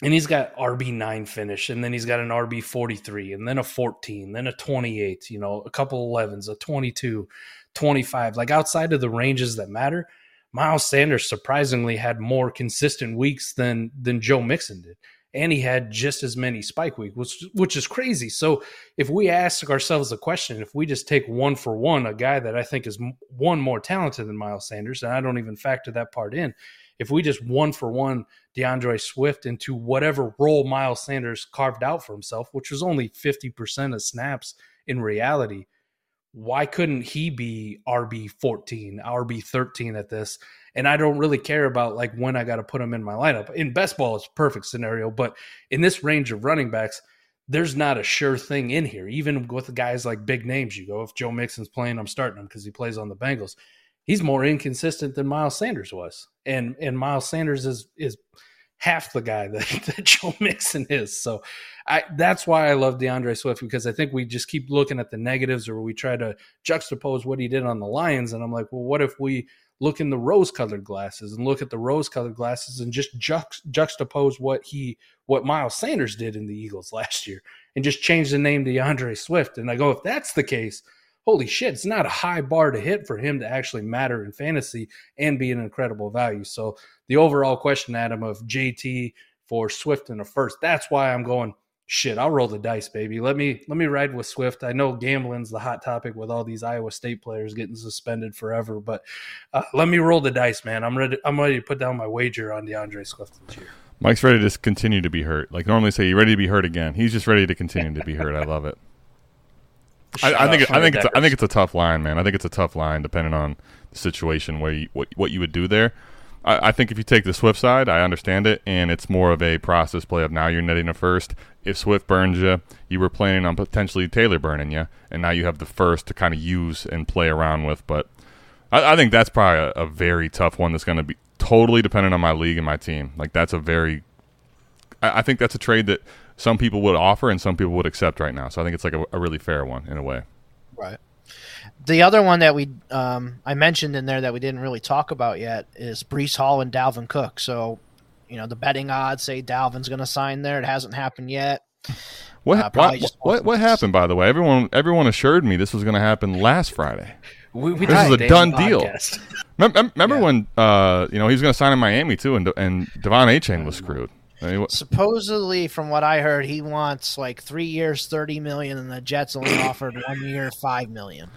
and he's got RB9 finish, and then he's got an RB43, and then a 14, then a 28, you know, a couple 11s, a 22, 25. Like outside of the ranges that matter, Miles Sanders surprisingly had more consistent weeks than than Joe Mixon did. And he had just as many spike weeks, which which is crazy. So if we ask ourselves the question, if we just take one for one, a guy that I think is one more talented than Miles Sanders, and I don't even factor that part in, if we just one for one D'Andre Swift into whatever role Miles Sanders carved out for himself, which was only 50% of snaps in reality, why couldn't he be RB 14, RB 13 at this? And I don't really care about like when I got to put him in my lineup. In best ball, it's perfect scenario, but in this range of running backs, there's not a sure thing in here. Even with guys like big names, you go if Joe Mixon's playing, I'm starting him because he plays on the Bengals. He's more inconsistent than Miles Sanders was, and and Miles Sanders is is half the guy that, that Joe Mixon is. So I that's why I love D'Andre Swift because I think we just keep looking at the negatives or we try to juxtapose what he did on the Lions. And I'm like, well, what if we look in the rose colored glasses and look at the rose colored glasses and just juxt- juxtapose what he what Miles Sanders did in the Eagles last year and just change the name to D'Andre Swift. And I go, if that's the case, holy shit, it's not a high bar to hit for him to actually matter in fantasy and be an incredible value. So the overall question, Adam, of JT for Swift in a first, that's why I'm going shit. I'll roll the dice, baby. Let me let me ride with Swift. I know gambling's the hot topic with all these Iowa State players getting suspended forever, but uh, let me roll the dice, man. I'm ready. I'm ready to put down my wager on D'Andre Swift this year. Mike's ready to continue to be hurt. Like normally say, you ready to be hurt again. He's just ready to continue to be hurt. I love it. I, I, think I think it's a, I think it's a tough line, man. I think it's a tough line depending on the situation where you, what what you would do there. I, I, think if you take the Swift side, I understand it, and it's more of a process play of now you're netting a first. If Swift burns you, you were planning on potentially Taylor burning you, and now you have the first to kind of use and play around with. But I, I think that's probably a, a very tough one. That's going to be totally dependent on my league and my team. Like that's a very, I, I think that's a trade that some people would offer and some people would accept right now. So I think it's like a, a really fair one in a way. Right. The other one that we um, I mentioned in there that we didn't really talk about yet is Breece Hall and Dalvin Cook. So, you know, the betting odds say Dalvin's going to sign there. It hasn't happened yet. What, uh, what, what, what happened by the way? Everyone everyone assured me this was going to happen last Friday. We, we this is a done deal. remember, remember yeah. when uh, you know he was going to sign in Miami too, and and De'Von Achane was screwed. Supposedly, from what I heard, he wants like three years, thirty million, and the Jets only offered one year, five million.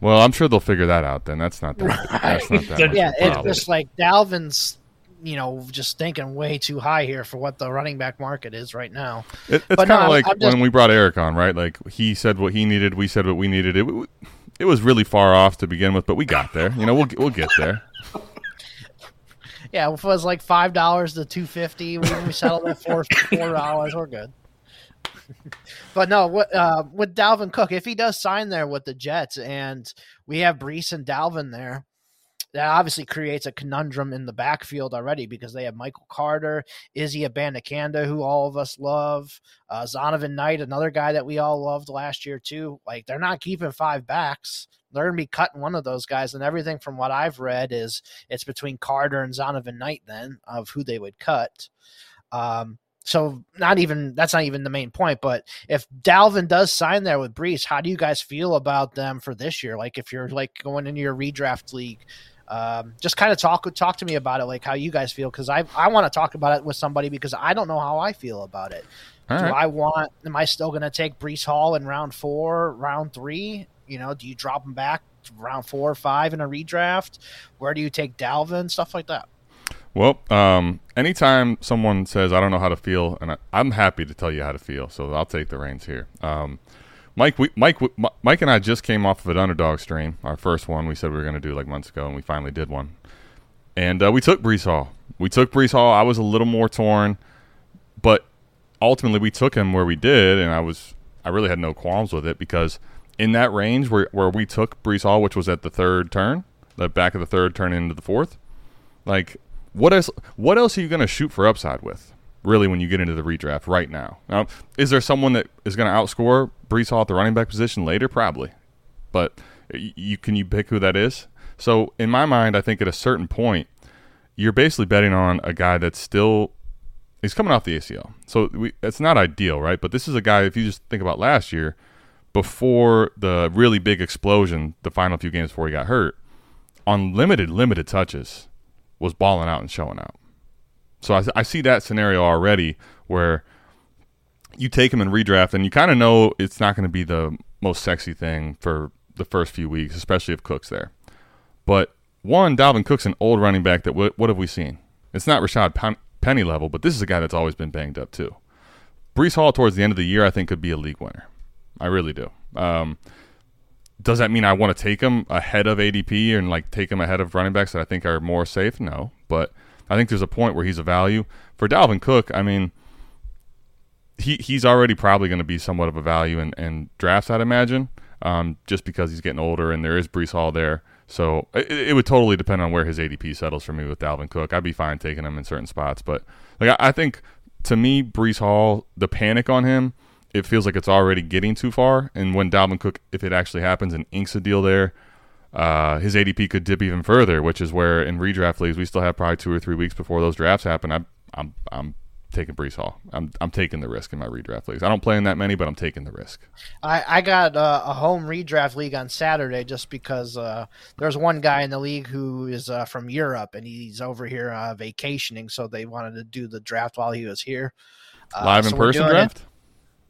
Well, I'm sure they'll figure that out. Then that's not that. Right. That's not that. yeah, it's just like Dalvin's, you know, just thinking way too high here for what the running back market is right now. It, it's kind of no, like just, when we brought Eric on, right? Like he said what he needed, we said what we needed. It, it was really far off to begin with, but we got there. You know, we'll we'll get there. Yeah, if it was like five dollars to two fifty, we, we settled at four four dollars. We're good. but no, what uh, with Dalvin Cook, if he does sign there with the Jets, and we have Breece and Dalvin there, that obviously creates a conundrum in the backfield already because they have Michael Carter, Izzy Abanikanda, who all of us love, uh, Zonovan Knight, another guy that we all loved last year too. Like they're not keeping five backs they're going to be cutting one of those guys. And everything from what I've read is it's between Carter and Zonovan Knight then of who they would cut. Um, so not even that's not even the main point. But if Dalvin does sign there with Breece, how do you guys feel about them for this year? Like if you're like going into your redraft league, um, just kind of talk talk to me about it, like how you guys feel, because I I want to talk about it with somebody because I don't know how I feel about it. All do right. I want? Am I still going to take Breece Hall in round four, round three? You know, do you drop him back round four or five in a redraft? Where do you take Dalvin? Stuff like that. Well, um, anytime someone says I don't know how to feel, and I, am happy to tell you how to feel, so I'll take the reins here. Um, Mike, we, Mike, Mike, and I just came off of an underdog stream, our first one. We said we were going to do like months ago, and we finally did one. And uh, we took Breece Hall. We took Breece Hall. I was a little more torn, but ultimately we took him where we did, and I was I really had no qualms with it because in that range where where we took Breece Hall, which was at the third turn, the back of the third turn into the fourth, like what else? What else are you going to shoot for upside with? Really when you get into the redraft right now. Now, is there someone that is going to outscore Breece Hall at the running back position later? Probably, but you can you pick who that is. So in my mind, I think at a certain point, you're basically betting on a guy that's still he's coming off the ACL, so we, it's not ideal, right? But this is a guy. If you just think about last year, before the really big explosion, the final few games before he got hurt, on limited limited touches, was balling out and showing out. So I, I see that scenario already where you take him and redraft and you kind of know it's not going to be the most sexy thing for the first few weeks, especially if Cook's there. But one, Dalvin Cook's an old running back that what, what have we seen? It's not Rashaad Penny level, but this is a guy that's always been banged up too. Breece Hall towards the end of the year, I think, could be a league winner. I really do. Um, does that mean I want to take him ahead of ADP and like take him ahead of running backs that I think are more safe? No, but I think there's a point where he's a value for Dalvin Cook. I mean, he he's already probably going to be somewhat of a value in, in drafts, I'd imagine, um, just because he's getting older and there is Breece Hall there. So it, it, would totally depend on where his ADP settles for me with Dalvin Cook. I'd be fine taking him in certain spots, but like I, I think to me, Breece Hall, the panic on him, it feels like it's already getting too far. And when Dalvin Cook, if it actually happens and inks a deal there, uh, his ADP could dip even further, which is where in redraft leagues we still have probably two or three weeks before those drafts happen. I'm I'm I'm taking Breece Hall. I'm I'm taking the risk in my redraft leagues. I don't play in that many, but I'm taking the risk. I I got uh, a home redraft league on Saturday just because uh, there's one guy in the league who is uh, from Europe and he's over here uh, vacationing, so they wanted to do the draft while he was here. Uh, Live in so person draft. It.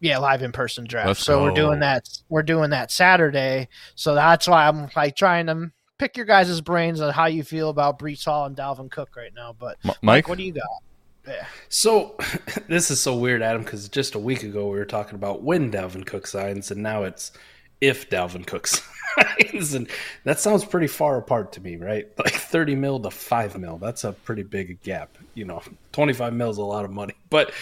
Yeah, live in person draft. Let's so go. we're doing that. We're doing that Saturday. So that's why I'm like trying to pick your guys' brains on how you feel about Breece Hall and Dalvin Cook right now. But M- Mike, Mike, what do you got? Yeah. So this is so weird, Adam, because just a week ago we were talking about when Dalvin Cook signs, and now it's if Dalvin Cook signs, and that sounds pretty far apart to me, right? Like thirty mil to five mil. That's a pretty big gap. You know, twenty five mil is a lot of money, but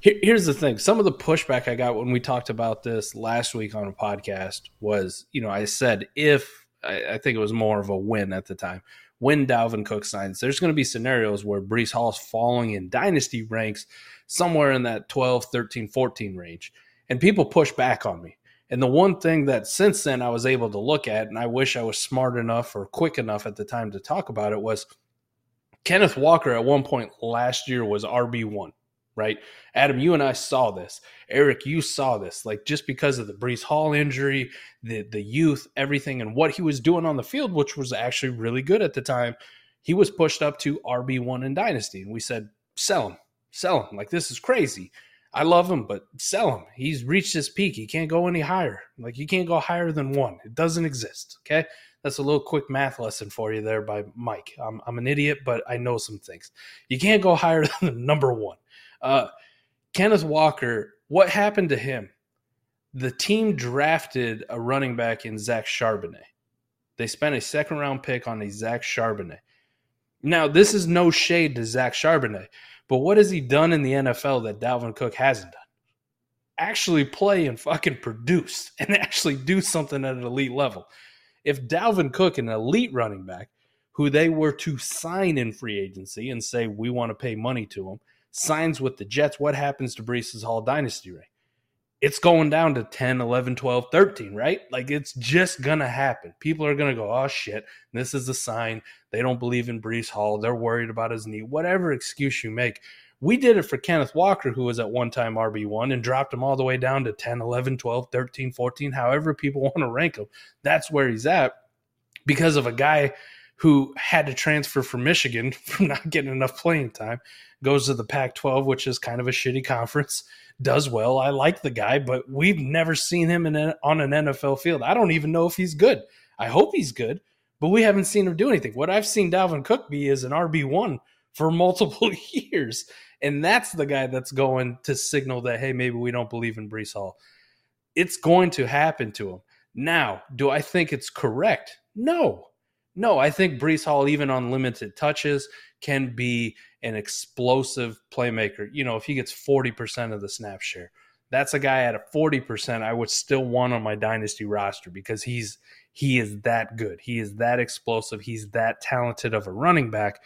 here's the thing. Some of the pushback i got when we talked about this last week on a podcast was you know i said if i, I think it was more of a win at the time. When dalvin cook signs there's going to be scenarios where Breece Hall is falling in dynasty ranks somewhere in that 12 13 14 range and people push back on me. And the one thing that since then i was able to look at and i wish i was smart enough or quick enough at the time to talk about it was kenneth walker at one point last year was rb1 right? Adam, you and I saw this. Eric, you saw this. Like just because of the Breece Hall injury, the the youth, everything, and what he was doing on the field, which was actually really good at the time, he was pushed up to RB one in Dynasty, and we said, sell him, sell him. Like this is crazy. I love him, but sell him. He's reached his peak. He can't go any higher. Like you can't go higher than one. It doesn't exist. Okay. That's a little quick math lesson for you there by Mike. I'm, I'm an idiot, but I know some things. You can't go higher than number one. Uh, Kenneth Walker, what happened to him? The team drafted a running back in Zach Charbonnet. They spent a second round pick on a Zach Charbonnet. Now, this is no shade to Zach Charbonnet, but what has he done in the NFL that Dalvin Cook hasn't done? Actually play and fucking produce and actually do something at an elite level. If Dalvin Cook, an elite running back, who they were to sign in free agency and say, we want to pay money to him, signs with the Jets, what happens to Breece's Hall dynasty rate? It's going down to 10, 11, 12, 13, right? Like it's just going to happen. People are going to go, oh shit, this is a sign. They don't believe in Breece Hall. They're worried about his knee. Whatever excuse you make. We did it for Kenneth Walker, who was at one time RB1 and dropped him all the way down to 10, 11, 12, 13, 14, however people want to rank him. That's where he's at because of a guy who had to transfer from Michigan from not getting enough playing time goes to the Pac 12, which is kind of a shitty conference, does well. I like the guy, but we've never seen him in on an NFL field. I don't even know if he's good. I hope he's good, but we haven't seen him do anything. What I've seen Dalvin Cook be is an RB1 for multiple years. And that's the guy that's going to signal that, hey, maybe we don't believe in Breece Hall. It's going to happen to him. Now, do I think it's correct? No. No, I think Breece Hall, even on limited touches, can be an explosive playmaker. You know, if he gets 40% of the snap share, that's a guy at a 40% I would still want on my dynasty roster because he's he is that good. He is that explosive. He's that talented of a running back.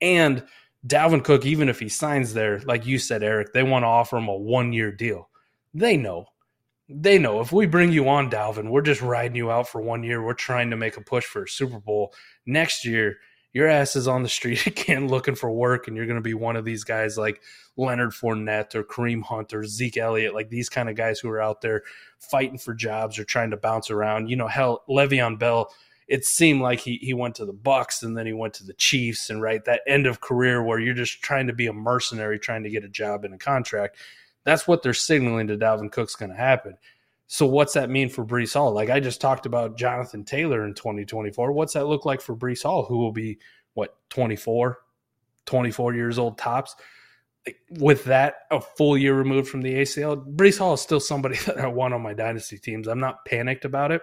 And Dalvin Cook, even if he signs there, like you said, Eric, they want to offer him a one year deal. They know. They know if we bring you on, Dalvin, we're just riding you out for one year. We're trying to make a push for a Super Bowl. Next year, your ass is on the street again looking for work, and you're going to be one of these guys like Leonard Fournette or Kareem Hunt or Zeke Elliott, like these kind of guys who are out there fighting for jobs or trying to bounce around. You know, hell, Le'Veon Bell it seemed like he he went to the Bucks and then he went to the Chiefs and right that end of career where you're just trying to be a mercenary trying to get a job and a contract. That's what they're signaling to Dalvin Cook's going to happen. So what's that mean for Breece Hall? Like I just talked about Jonathan Taylor in 2024. What's that look like for Breece Hall, who will be what 24, 24 years old tops? With that a full year removed from the ACL, Breece Hall is still somebody that I want on my dynasty teams. I'm not panicked about it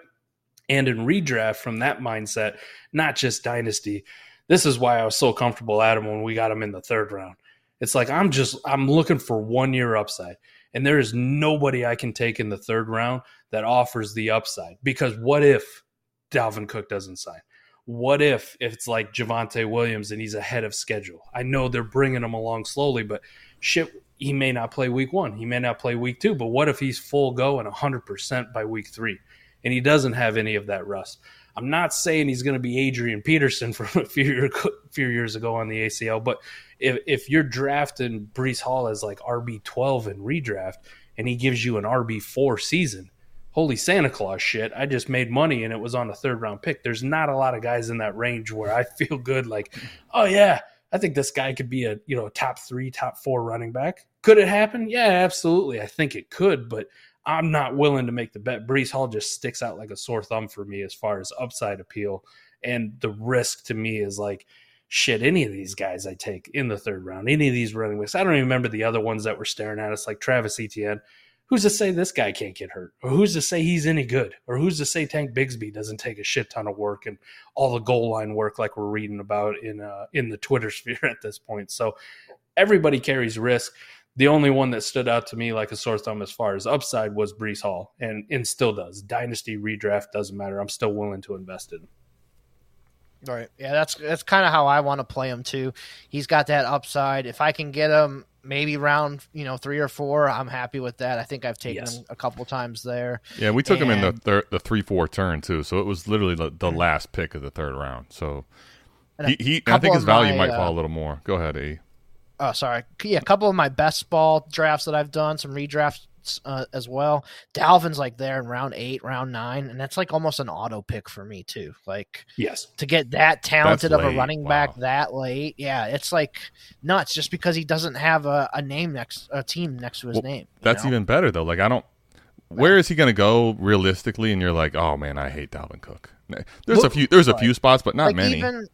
and in redraft from that mindset, not just dynasty. This is why I was so comfortable at him when we got him in the third round. It's like I'm just I'm looking for one year upside. And there is nobody I can take in the third round that offers the upside. Because what if Dalvin Cook doesn't sign? What if, it's like Javonte Williams and he's ahead of schedule? I know they're bringing him along slowly, but shit, he may not play week one. He may not play week two. But what if he's full go and 100% by week three? and he doesn't have any of that rust. I'm not saying he's going to be Adrian Peterson from a few, few years ago on the ACL, but if, if you're drafting Breece Hall as like RB12 in redraft and he gives you an RB4 season, holy Santa Claus shit, I just made money and it was on a third round pick. There's not a lot of guys in that range where I feel good like, oh yeah, I think this guy could be a, you know, top 3, top 4 running back. Could it happen? Yeah, absolutely. I think it could, but I'm not willing to make the bet. Breece Hall just sticks out like a sore thumb for me as far as upside appeal. And the risk to me is like, shit, any of these guys I take in the third round, any of these running backs. I don't even remember the other ones that were staring at us, like Travis Etienne. Who's to say this guy can't get hurt? Or who's to say he's any good? Or who's to say Tank Bigsby doesn't take a shit ton of work and all the goal line work like we're reading about in uh, in the Twitter sphere at this point? So everybody carries risk the only one that stood out to me like a sore thumb as far as upside was Breece Hall, and and still does. Dynasty redraft doesn't matter. I'm still willing to invest in him. Right. Yeah, that's that's kind of how I want to play him too. He's got that upside. If I can get him maybe round, you know, three or four, I'm happy with that. I think I've taken yes. him a couple times there. Yeah, we took and, him in the thir- the three four turn too, so it was literally the, the mm-hmm. last pick of the third round. So he, he I think his value my, might fall uh, a little more. Go ahead, A oh sorry, yeah, a couple of my best ball drafts that I've done, some redrafts uh, as well. Dalvin's like there in round eight, round nine, and that's like almost an auto pick for me too. Like, yes, to get that talented of a running wow. back that late, yeah, it's like nuts. Just because he doesn't have a, a name next, a team next to his well, name. That's know? even better though. Like, I don't. Where is he going to go realistically? And you're like, oh man, I hate Dalvin Cook. There's a few. There's a few spots, but not like many. Even,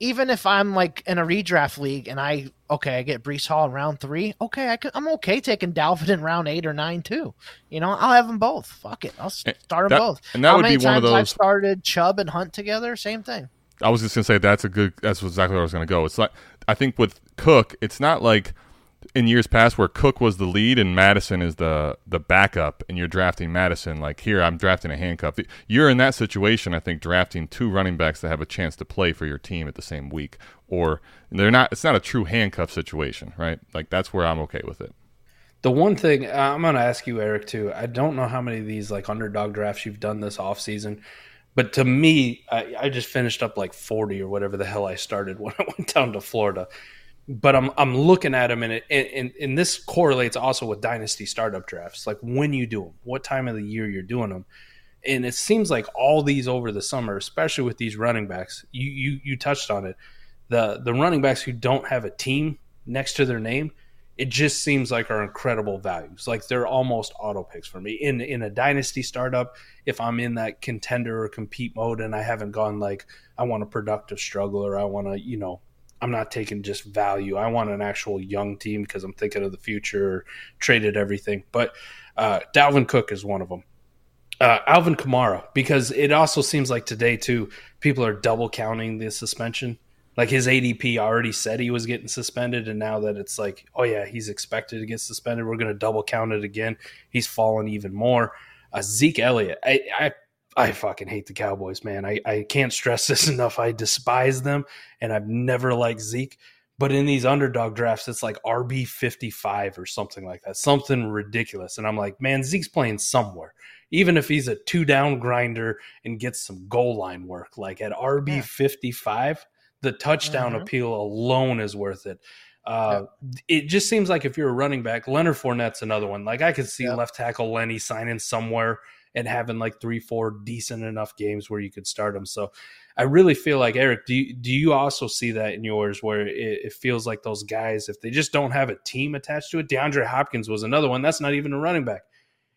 even if I'm like in a redraft league and I okay, I get Breece Hall in round three. Okay, I am okay taking Dalvin in round eight or nine too. You know, I'll have them both. Fuck it, I'll eh, start them that, both. And that How would be one of those. I've started Chubb and Hunt together. Same thing. I was just gonna say that's a good. That's exactly where I was gonna go. It's like I think with Cook, it's not like in years past where Cook was the lead and Mattison is the the backup, and you're drafting Mattison. Like here, I'm drafting a handcuff. You're in that situation. I think drafting two running backs that have a chance to play for your team at the same week, or they're not. It's not a true handcuff situation, right? Like that's where I'm okay with it. The one thing uh, I'm going to ask you, Eric, too. I don't know how many of these like underdog drafts you've done this off season, but to me, I, I just finished up like 40 or whatever the hell I started when I went down to Florida but I'm I'm looking at them and it and, and this correlates also with dynasty startup drafts, like when you do them, what time of the year you're doing them, and it seems like all these over the summer, especially with these running backs, you you you touched on it, the the running backs who don't have a team next to their name, it just seems like are incredible values. Like they're almost auto picks for me in in a dynasty startup. If I'm in that contender or compete mode and I haven't gone like I want a productive struggler, I want to you know I'm not taking just value. I want an actual young team because I'm thinking of the future, traded everything. But uh, Dalvin Cook is one of them. Uh, Alvin Kamara, because it also seems like today, too, people are double counting the suspension. Like his ADP already said he was getting suspended, and now that it's like, oh, yeah, he's expected to get suspended, we're going to double count it again. He's fallen even more. Uh, Zeke Elliott, I, I I fucking hate the Cowboys, man. I, I can't stress this enough. I despise them, and I've never liked Zeke. But in these underdog drafts, it's like RB 55 or something like that, something ridiculous. And I'm like, man, Zeke's playing somewhere. Even if he's a two down grinder and gets some goal line work, like at RB Yeah. 55, the touchdown Mhm. appeal alone is worth it. Uh, It just seems like if you're a running back, Leonard Fournette's another one. Like I could see Yeah. left tackle Lenny signing somewhere and having like three, four decent enough games where you could start him. So I really feel like Eric. Do you, do you also see that in yours where it, it feels like those guys, if they just don't have a team attached to it? DeAndre Hopkins was another one. That's not even a running back.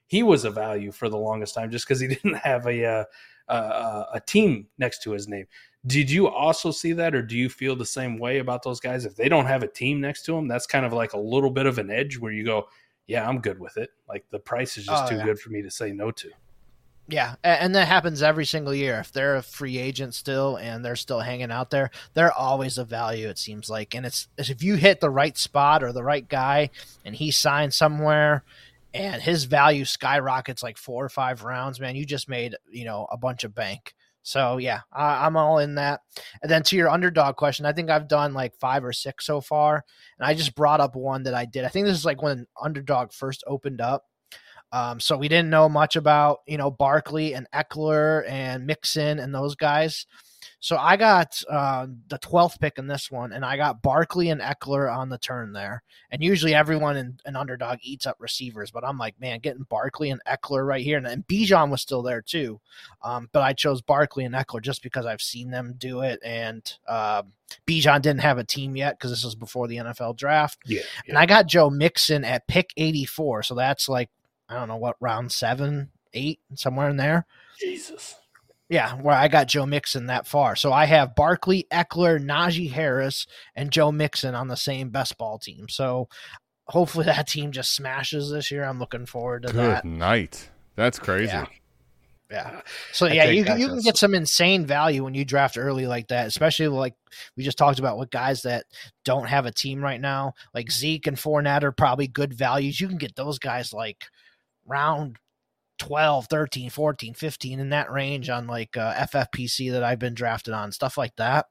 He was a value for the longest time just because he didn't have a uh, uh, a team next to his name. Did you also see that, or do you feel the same way about those guys? If they don't have a team next to them, that's kind of like a little bit of an edge where you go, "Yeah, I'm good with it." Like the price is just Oh, too yeah. good for me to say no to. Yeah, and that happens every single year. If they're a free agent still and they're still hanging out there, they're always a value. It seems like, and it's if you hit the right spot or the right guy, and he signs somewhere, and his value skyrockets like four or five rounds, man, you just made you know a bunch of bank. So yeah, I, I'm all in that. And then to your underdog question, I think I've done like five or six so far, and I just brought up one that I did. I think this is like when underdog first opened up. Um, so we didn't know much about you know Barkley and Ekeler and Mixon and those guys. So I got uh, the 12th pick in this one, and I got Barkley and Ekeler on the turn there. And usually everyone in an underdog eats up receivers, but I'm like, man, getting Barkley and Ekeler right here, and, and Bijan was still there too. Um, but I chose Barkley and Ekeler just because I've seen them do it, and um Bijan didn't have a team yet because this was before the NFL draft. Yeah, And I got Joe Mixon at pick 84. So that's like, I don't know what, round seven, eight, somewhere in there. Jesus. Yeah, where I got Joe Mixon that far. So I have Barkley, Ekeler, Najee Harris, and Joe Mixon on the same best ball team. So hopefully that team just smashes this year. I'm looking forward to Good that. night. That's crazy. Yeah. Yeah. So I yeah, you you can get some insane value when you draft early like that, especially like we just talked about with guys that don't have a team right now. Like Zeke and Fournette are probably good values. You can get those guys like round 12, 13, 14, 15 in that range on like uh, FFPC that I've been drafted on, stuff like that.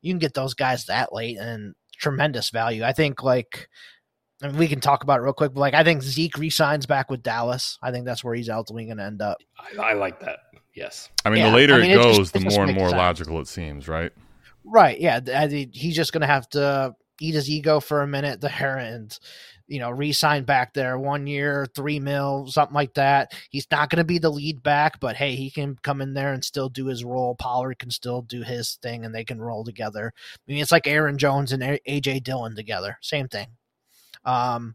You can get those guys that late and tremendous value. I think like I mean, we can talk about it real quick, but like I think Zeke resigns back with Dallas. I think that's where he's ultimately going to end up. I, I like that. Yes. I mean, Yeah, the later I mean, it it just- goes, it the more and more sense. logical it seems, right? Right. Yeah. I think he's just going to have to eat his ego for a minute there and, you know, re sign back there one year, three mil, something like that. He's not going to be the lead back, but hey, he can come in there and still do his role. Pollard can still do his thing and they can roll together. I mean, it's like Aaron Jones and AJ Dillon together. Same thing. Um,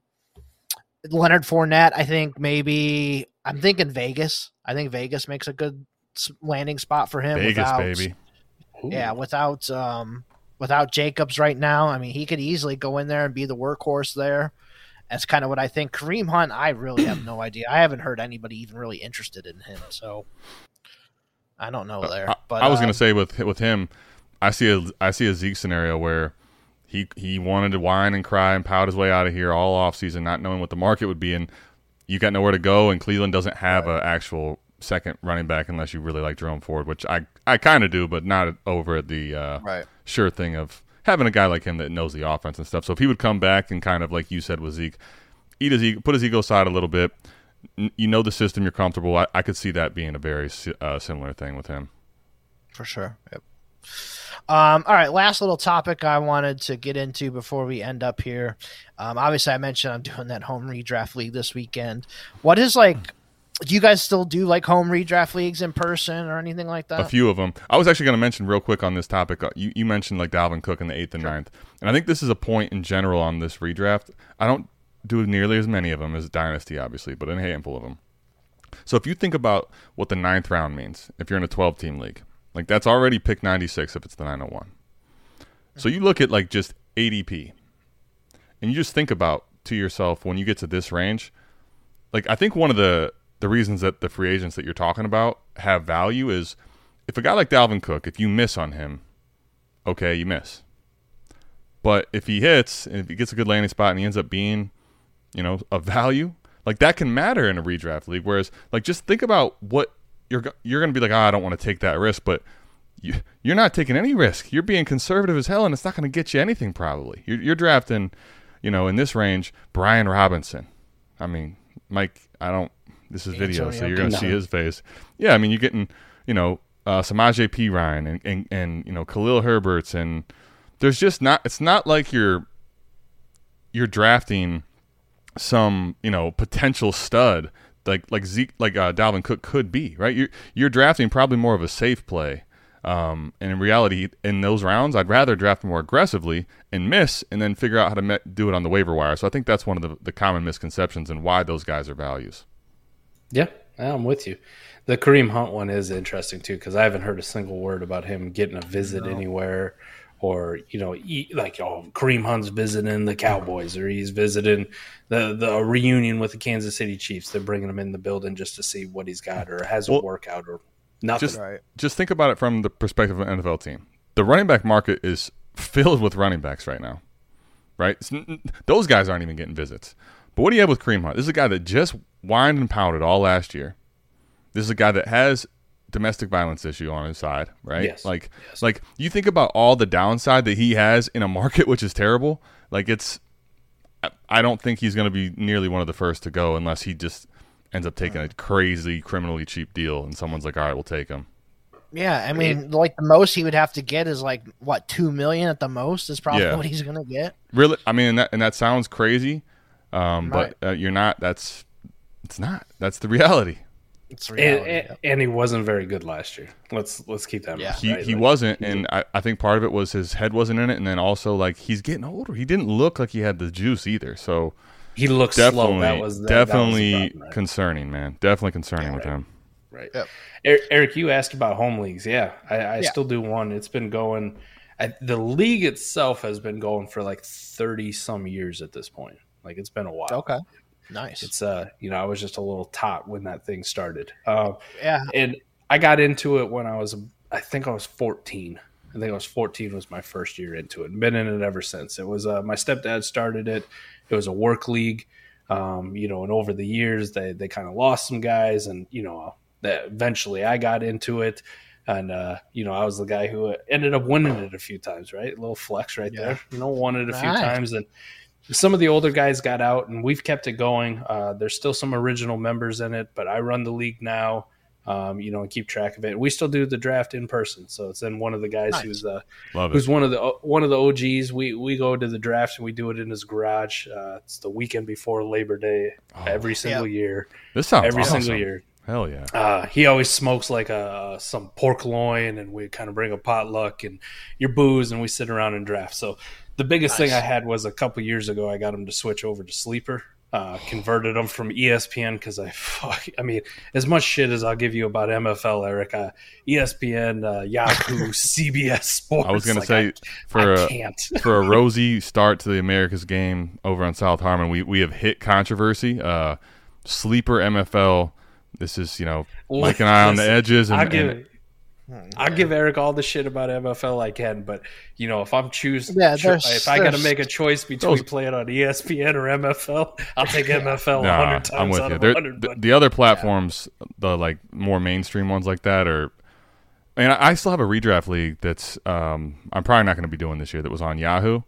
Leonard Fournette, I think maybe I'm thinking Vegas. I think Vegas makes a good landing spot for him. Vegas, without- baby. yeah, without um without Jacobs right now, I mean he could easily go in there and be the workhorse there. That's kind of what I think. Kareem Hunt, I really have no idea. I haven't heard anybody even really interested in him, so I don't know there. But I was um, going to say with with him, I see a I see a Zeke scenario where he he wanted to whine and cry and pout his way out of here all off season, not knowing what the market would be, and you got nowhere to go. And Cleveland doesn't have an actual second running back unless you really like Jerome Ford, which I I kind of do, but not over the uh, right. sure thing of having a guy like him that knows the offense and stuff. So if he would come back and kind of like you said with Zeke, eat his ego, put his ego aside a little bit. You know the system, you're comfortable. I, I could see that being a very uh, similar thing with him. for sure. Yep. Um, all right, last little topic I wanted to get into before we end up here. Um, obviously, I mentioned I'm doing that home redraft league this weekend. What is like? Do you guys still do like home redraft leagues in person or anything like that? a few of them. I was actually going to mention real quick on this topic. uh, You, you mentioned like Dalvin Cook in the eighth and ninth, and I think this is a point in general on this redraft. I don't do nearly as many of them as Dynasty, obviously, but a handful of them. So if you think about what the ninth round means, if you're in a 12 team league, like that's already pick 96 if it's the 901. So you look at like just ADP, and you just think about to yourself when you get to this range, like I think one of the the reasons that the free agents that you're talking about have value is if a guy like Dalvin Cook, if you miss on him, okay, you miss. But if he hits and if he gets a good landing spot and he ends up being, you know, a value, like that can matter in a redraft league. Whereas, like, just think about what you're you're going to be like, oh, I don't want to take that risk, but you, you're not taking any risk. You're being conservative as hell, and it's not going to get you anything. Probably you're, you're drafting, you know, in this range, Brian Robinson. I mean, Mike, I don't. This is video, Antonio so you're going to see his face. Yeah, I mean, you're getting, you know, uh, Samaje Perine and, and and you know Khalil Herberts, and there's just not. It's not like you're you're drafting some you know potential stud like like Zeke like uh, Dalvin Cook could be right. You're you're drafting probably more of a safe play. Um, and in reality, in those rounds, I'd rather draft more aggressively and miss, and then figure out how to me- do it on the waiver wire. So I think that's one of the, the common misconceptions and why those guys are values. Yeah, I'm with you. The Kareem Hunt one is interesting too because I haven't heard a single word about him getting a visit anywhere, or you know, e- like oh, Kareem Hunt's visiting the Cowboys or he's visiting the the a reunion with the Kansas City Chiefs. They're bringing him in the building just to see what he's got or has a Well, workout or nothing. Just Right. just think about it from the perspective of an NFL team. The running back market is filled with running backs right now, right? N- those guys aren't even getting visits. But what do you have with Kareem Hunt? This is a guy that just whined and pounded all last year. This is a guy that has domestic violence issue on his side, right? Yes. Like, Yes. like you think about all the downside that he has in a market which is terrible. Like, it's I- don't think he's going to be nearly one of the first to go unless he just ends up taking a uh-huh. crazy criminally cheap deal and someone's like, all right, we'll take him. Yeah, I mean, like the most he would have to get is like what two million at the most is probably Yeah. what he's gonna get. Really, I mean, and that and that sounds crazy, um, Right. but uh, you're not. That's it's not. That's the reality. It's and, reality. and, and he wasn't very good last year. Let's let's keep that. Yeah. mind, He right? he Like, wasn't, and I, I think part of it was his head wasn't in it, and then also like he's getting older. He didn't look like he had the juice either. So he looks definitely, slow. That was that, that was definitely problem, right? concerning, man. Definitely concerning with right. him. Right. Yep. Er- Eric, you asked about home leagues. Yeah, I, I Yeah. still do one. It's been going. I, the league itself has been going for like thirty some years at this point. Like it's been a while. okay, nice. It's uh, you know, I was just a little tot when that thing started. Uh, yeah, and I got into it when I was, I think I was fourteen. I think I was fourteen was my first year into it. and Been in it ever since. It was uh, my stepdad started it. It was a work league. Um, you know, and over the years they they kind of lost some guys, and you know, that eventually I got into it. And uh, you know, I was the guy who ended up winning it a few times, right? A little flex right Yeah. there. You know, won it a few times, and some of the older guys got out, and we've kept it going. Uh, there's still some original members in it, but I run the league now. Um, you know, and keep track of it. We still do the draft in person, so it's then one of the guys Nice. who's uh, Love it. who's one of the one of the OGs. We we go to the draft and we do it in his garage. Uh, it's the weekend before Labor Day Oh, every single year. this sounds Every awesome. single year. Hell yeah. Uh, he always smokes like a some pork loin, and we kind of bring a potluck and your booze, and we sit around and draft. So the biggest thing I had was a couple years ago. I got him to switch over to Sleeper. Uh, converted him from ESPN because I fuck. I mean, as much shit as I'll give you about MFL, Eric. Uh, ESPN, uh, Yahoo, CBS Sports. I was gonna like, say I, for I a, can't. for a rosy start to the America's game over on South Harmon, we we have hit controversy. Uh, sleeper MFL. This is you know Mike and I on the edges, and, I'll give and I'll give Eric all the shit about MFL I can, but you know if I'm choosing, Yeah, cho- if I got to make a choice between Those- playing on ESPN or MFL, I'll take MFL Nah, hundred times I'm with out you. of hundred. the, But the other platforms, the like more mainstream ones like that, are. And I I still have a redraft league that's um, I'm probably not going to be doing this year. That was on Yahoo,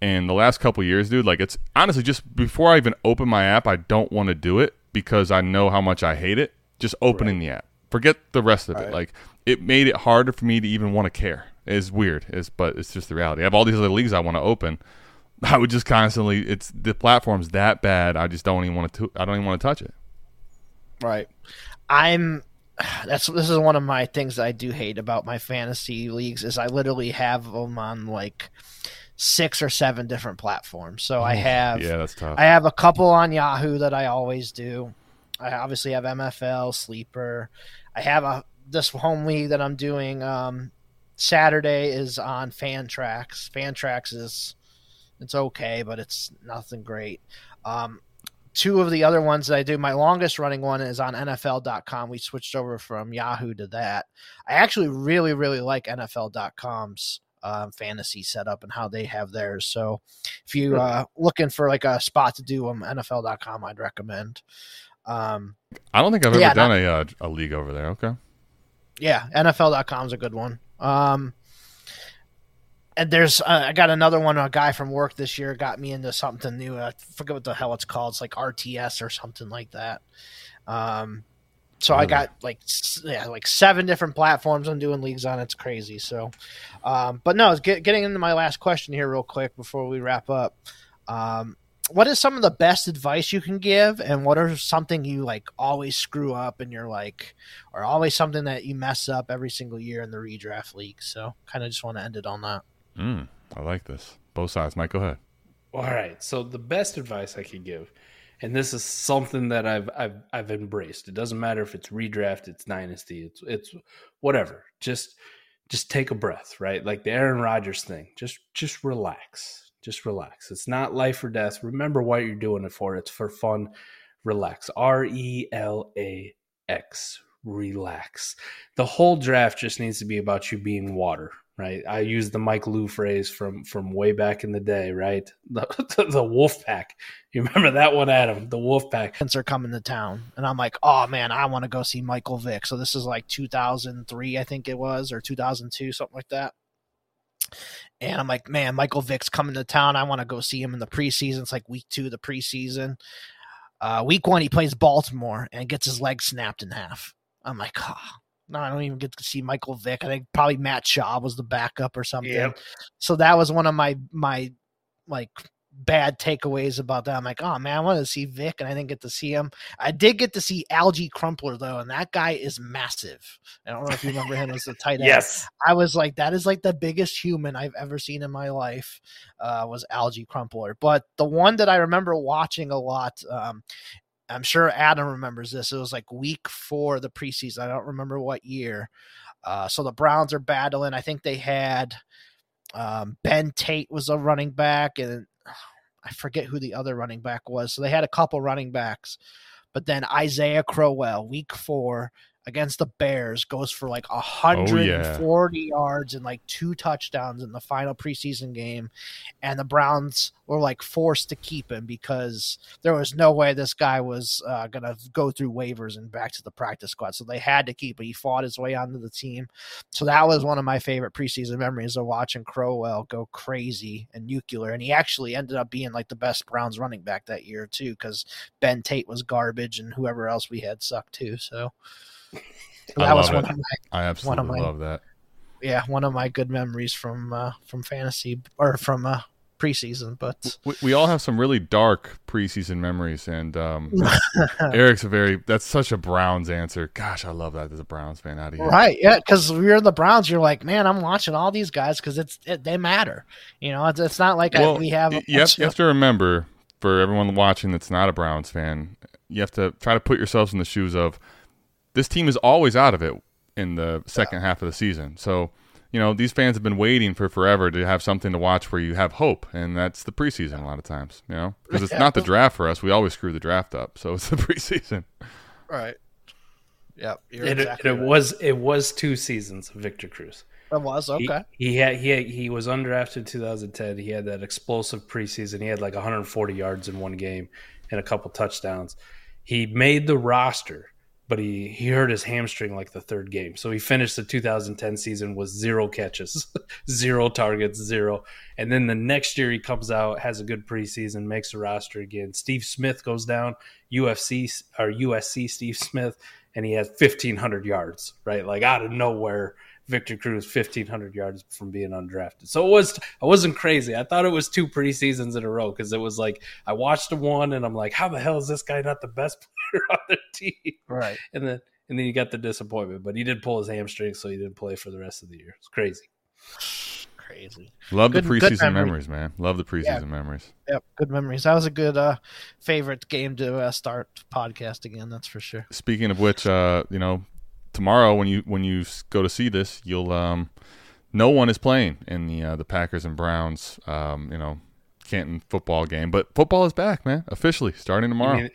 and the last couple years, dude, like it's honestly just before I even open my app, I don't want to do it because I know how much I hate it. Just opening the app, forget the rest of it. Like it made it harder for me to even want to care. It's weird, it's but it's just the reality. I have all these other leagues I want to open. I would just constantly. It's the platform's that bad. I just don't even want to. I don't even want to touch it. Right. I'm that's this is one of my things that I do hate about my fantasy leagues is I literally have them on like six or seven different platforms. So I have Yeah, that's tough. I have a couple on Yahoo that I always do. I obviously have MFL, Sleeper. I have a this home league that I'm doing um Saturday is on Fantrax. Fantrax is it's okay, but it's nothing great. Um two of the other ones that I do, my longest running one is on NFL.com. We switched over from Yahoo to that. I actually really, really like NFL.com's um, fantasy setup and how they have theirs. So if you uh looking for like a spot to do them, NFL.com I'd recommend. Um I don't think I've ever Yeah, done a uh, a league over there. Okay. Yeah, NFL.com is a good one. Um, and there's uh, I got another one. A guy from work this year got me into something new. I forget what the hell it's called. It's like RTS or something like that. Um, so I got like yeah, like seven different platforms I'm doing leagues on. It's crazy. So, um, but no, get, getting into my last question here real quick before we wrap up. Um, what is some of the best advice you can give, and what are something you like always screw up, and you're like, or always something that you mess up every single year in the redraft league? So, kind of just want to end it on that. Mm, I like this. Both sides. Mike, go ahead. All right. So the best advice I can give, and this is something that I've I've I've embraced. It doesn't matter if it's redraft, it's dynasty, it's it's whatever. Just just take a breath, right? Like the Aaron Rodgers thing. Just just relax. Just relax. It's not life or death. Remember what you're doing it for. It's for fun. Relax. R E L A X. Relax. The whole draft just needs to be about you being water, right? I use the Mike Lou phrase from from way back in the day, right? The, the, wolf pack. You remember that one, Adam? The wolf pack. They're coming to town, and I'm like, oh man, I want to go see Michael Vick. So this is like 2003, I think it was, or 2002, something like that. And I'm like, man, Michael Vick's coming to town. I want to go see him in the preseason. It's like week two of the preseason. Uh, week one, he plays Baltimore and gets his leg snapped in half. I'm like, oh, no, I don't even get to see Michael Vick. I think probably Matt Schaub was the backup or something. Yep. So that was one of my my like bad takeaways about that. I'm like, oh man, I wanted to see Vick and I didn't get to see him. I did get to see Alge Crumpler though, and that guy is massive. I don't know if you remember him as the tight end. Yes. I was like, that is like the biggest human I've ever seen in my life. Uh, was Alge Crumpler, but the one that I remember watching a lot. Um, I'm sure Adam remembers this. It was like week four of the preseason. I don't remember what year. Uh, so the Browns are battling. I think they had um, Ben Tate was a running back, and I forget who the other running back was. So they had a couple running backs, but then Isaiah Crowell, week four against the Bears, goes for like 140 yards and like two touchdowns in the final preseason game, and the Browns were like forced to keep him because there was no way this guy was uh, gonna go through waivers and back to the practice squad. So they had to keep him. He fought his way onto the team. So that was one of my favorite preseason memories of watching Crowell go crazy and nuclear. And he actually ended up being like the best Browns running back that year too, because Ben Tate was garbage and whoever else we had sucked too. So. So I that was one it. of my I absolutely my- love that. yeah one of my good memories from uh, from fantasy or from uh, preseason. But We, we all have some really dark preseason memories, and um, Eric's a very that's such a Browns answer. Gosh, I love that as a Browns fan out of here. right, yeah, because we're the Browns. You're like, man, I'm watching all these guys because it's it, they matter. You know, it's, it's not like I, we have. you have, bunch you have to remember for everyone watching that's not a Browns fan, you have to try to put yourselves in the shoes of this team is always out of it in the second half of the season. So, you know, these fans have been waiting for forever to have something to watch where you have hope, and that's the preseason a lot of times, you know, because it's not the draft for us. We always screw the draft up, so it's the preseason. right. Yep, you're It, exactly it right. was it was two seasons of Victor Cruz. It was He- okay. He, had he had, he was undrafted in 2010. He had that explosive preseason. He had like 140 yards in one game and a couple touchdowns. He made the roster, but he he hurt his hamstring like the third game. So he finished the 2010 season with zero catches, zero targets, zero. And then the next year he comes out, has a good preseason, makes the roster again. Steve Smith goes down, UFC or USC Steve Smith, and he has 1500 yards, right? Like out of nowhere. Victor Cruz 1500 yards from being undrafted. So it was I wasn't crazy. I thought it was two preseasons in a row because it was like I watched the one and I'm like, how the hell is this guy not the best player on the team? Right. And then and then you got the disappointment, but he did pull his hamstring, so he didn't play for the rest of the year. It's crazy. Crazy. Love Good- the preseason memory. memories, man. Love the preseason memories. Yep. Good memories. That was a good uh, favorite game to uh, start podcast again. That's for sure. Speaking of which, uh, you know, tomorrow when you when you go to see this, you'll um, no one is playing in the uh, the Packers and Browns, um, you know, Canton football game. But football is back, man, officially starting You tomorrow. mean,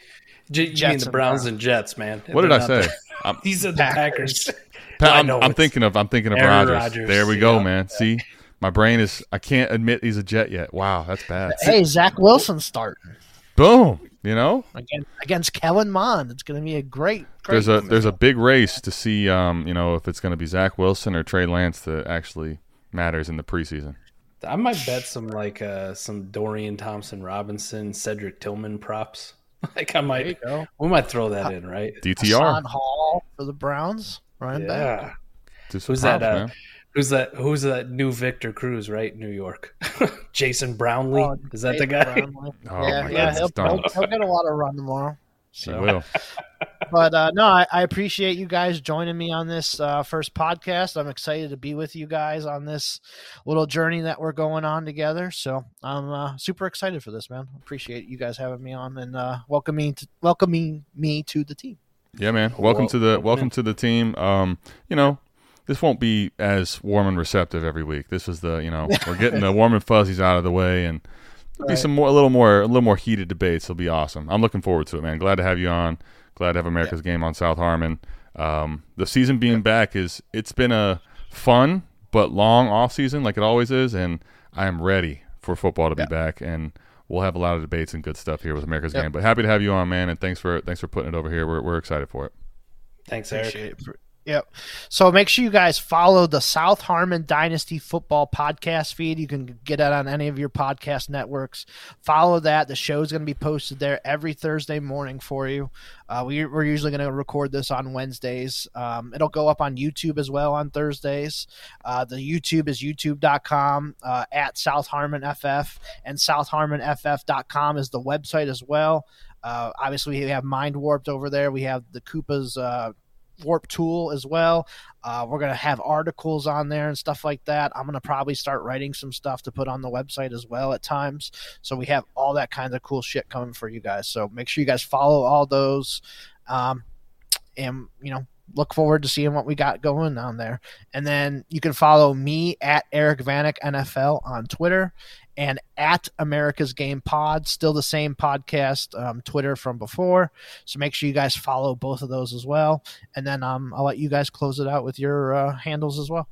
J- you mean the Browns Browns. and Jets, man? what did They're I say? the- I'm, He said the Packers. Packers. Pa- I I'm, I'm thinking of I'm thinking of Aaron Rodgers. Rodgers, There we go, yeah. man. See, my brain is I can't admit he's a Jet yet. Wow, that's bad. Hey, Zach Wilson starting. Boom. You know, against, against Kellen Mond. It's going to be a great. great there's a there's a big race to see, um, you know, if it's going to be Zach Wilson or Trey Lance that actually matters in the preseason. I might bet some like uh, some Dorian Thompson Robinson, Cedric Tillman props. Like I might, go. we might throw that in, right? DTR Hassan Hall for the Browns, running yeah. back. Just Who's props, that? Uh, man. Who's that? Who's that new Victor Cruz? Right, New York. Jason Brownlee. Oh, Is that the guy? Oh yeah, my yeah, God, he'll, he'll, he'll get a lot of run tomorrow. He will. but uh, no, I, I appreciate you guys joining me on this uh, first podcast. I'm excited to be with you guys on this little journey that we're going on together. So I'm uh, super excited for this, man. Appreciate you guys having me on and uh, welcoming to, welcoming me to the team. Yeah, man. Welcome Well, to the welcome welcome to the team. Um, you know, this won't be as warm and receptive every week. This is the you know we're getting the warm and fuzzies out of the way, and there'll be some more, a little more, a little more heated debates. It'll be awesome. I'm looking forward to it, man. Glad to have you on. Glad to have America's game on South Harmon. Um, the season being back is it's been a fun but long off season, like it always is, and I am ready for football to be back and. We'll have a lot of debates and good stuff here with America's Yep. Game, but happy to have you on, man, and thanks for thanks for putting it over here. We're, we're excited for it. Thanks, Eric. It. Yep. So make sure you guys follow the South Harmon Dynasty Football podcast feed. You can get it on any of your podcast networks. Follow that. The show is going to be posted there every Thursday morning for you. Uh, we, we're usually going to record this on Wednesdays. Um, it'll go up on YouTube as well on Thursdays. Uh, the YouTube is youtube.com uh, at South Harmon FF, and southharmonff.com is the website as well. Uh, obviously, we have MindWoRPed over there. We have the Koopa's uh, WoRP Tool as well. Uh, we're going to have articles on there and stuff like that. I'm going to probably start writing some stuff to put on the website as well at times. So we have all that kind of cool shit coming for you guys. So make sure you guys follow all those. Um, and, you know, look forward to seeing what we got going on there. And then you can follow me at Eric Vanek NFL on Twitter and at America's Game Pod, still the same podcast, um, Twitter from before. So make sure you guys follow both of those as well. And then um, I'll let you guys close it out with your uh, handles as well.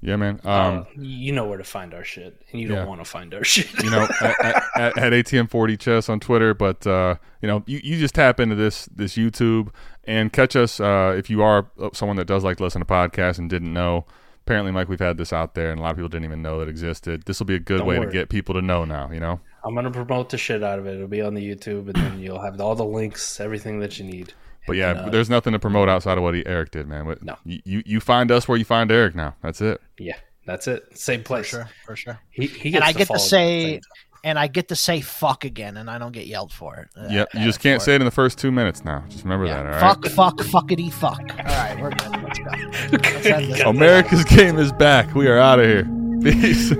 Yeah, man. Um, Um, you know where to find our shit, and you Yeah. don't want to find our shit. you know, at, at, at, at ATM4D Chess on Twitter. But uh, you know, you, you just tap into this this YouTube and catch us uh, if you are someone that does like to listen to podcasts and didn't know. Apparently, Mike, we've had this out there, and a lot of people didn't even know that existed. This will be a good Don't way to get people to know now. You know, I'm gonna promote the shit out of it. It'll be on the YouTube, and then you'll have all the links, everything that you need. But yeah, And, uh, there's nothing to promote outside of what he, Eric did, man. What- No. you, you you find us where you find Eric now. That's it. yeah, that's it. Same place. for sure. He, he And gets I get to follow me at the say, and I get to say fuck again, and I don't get yelled for it. Uh, Yep, you just can't say it in the first two minutes now. Just remember Yeah. that. All right. Fuck, fuck, fuckity, fuck. All right, we're good. Let's go. Let's. America's game is back. We are out of here. Peace.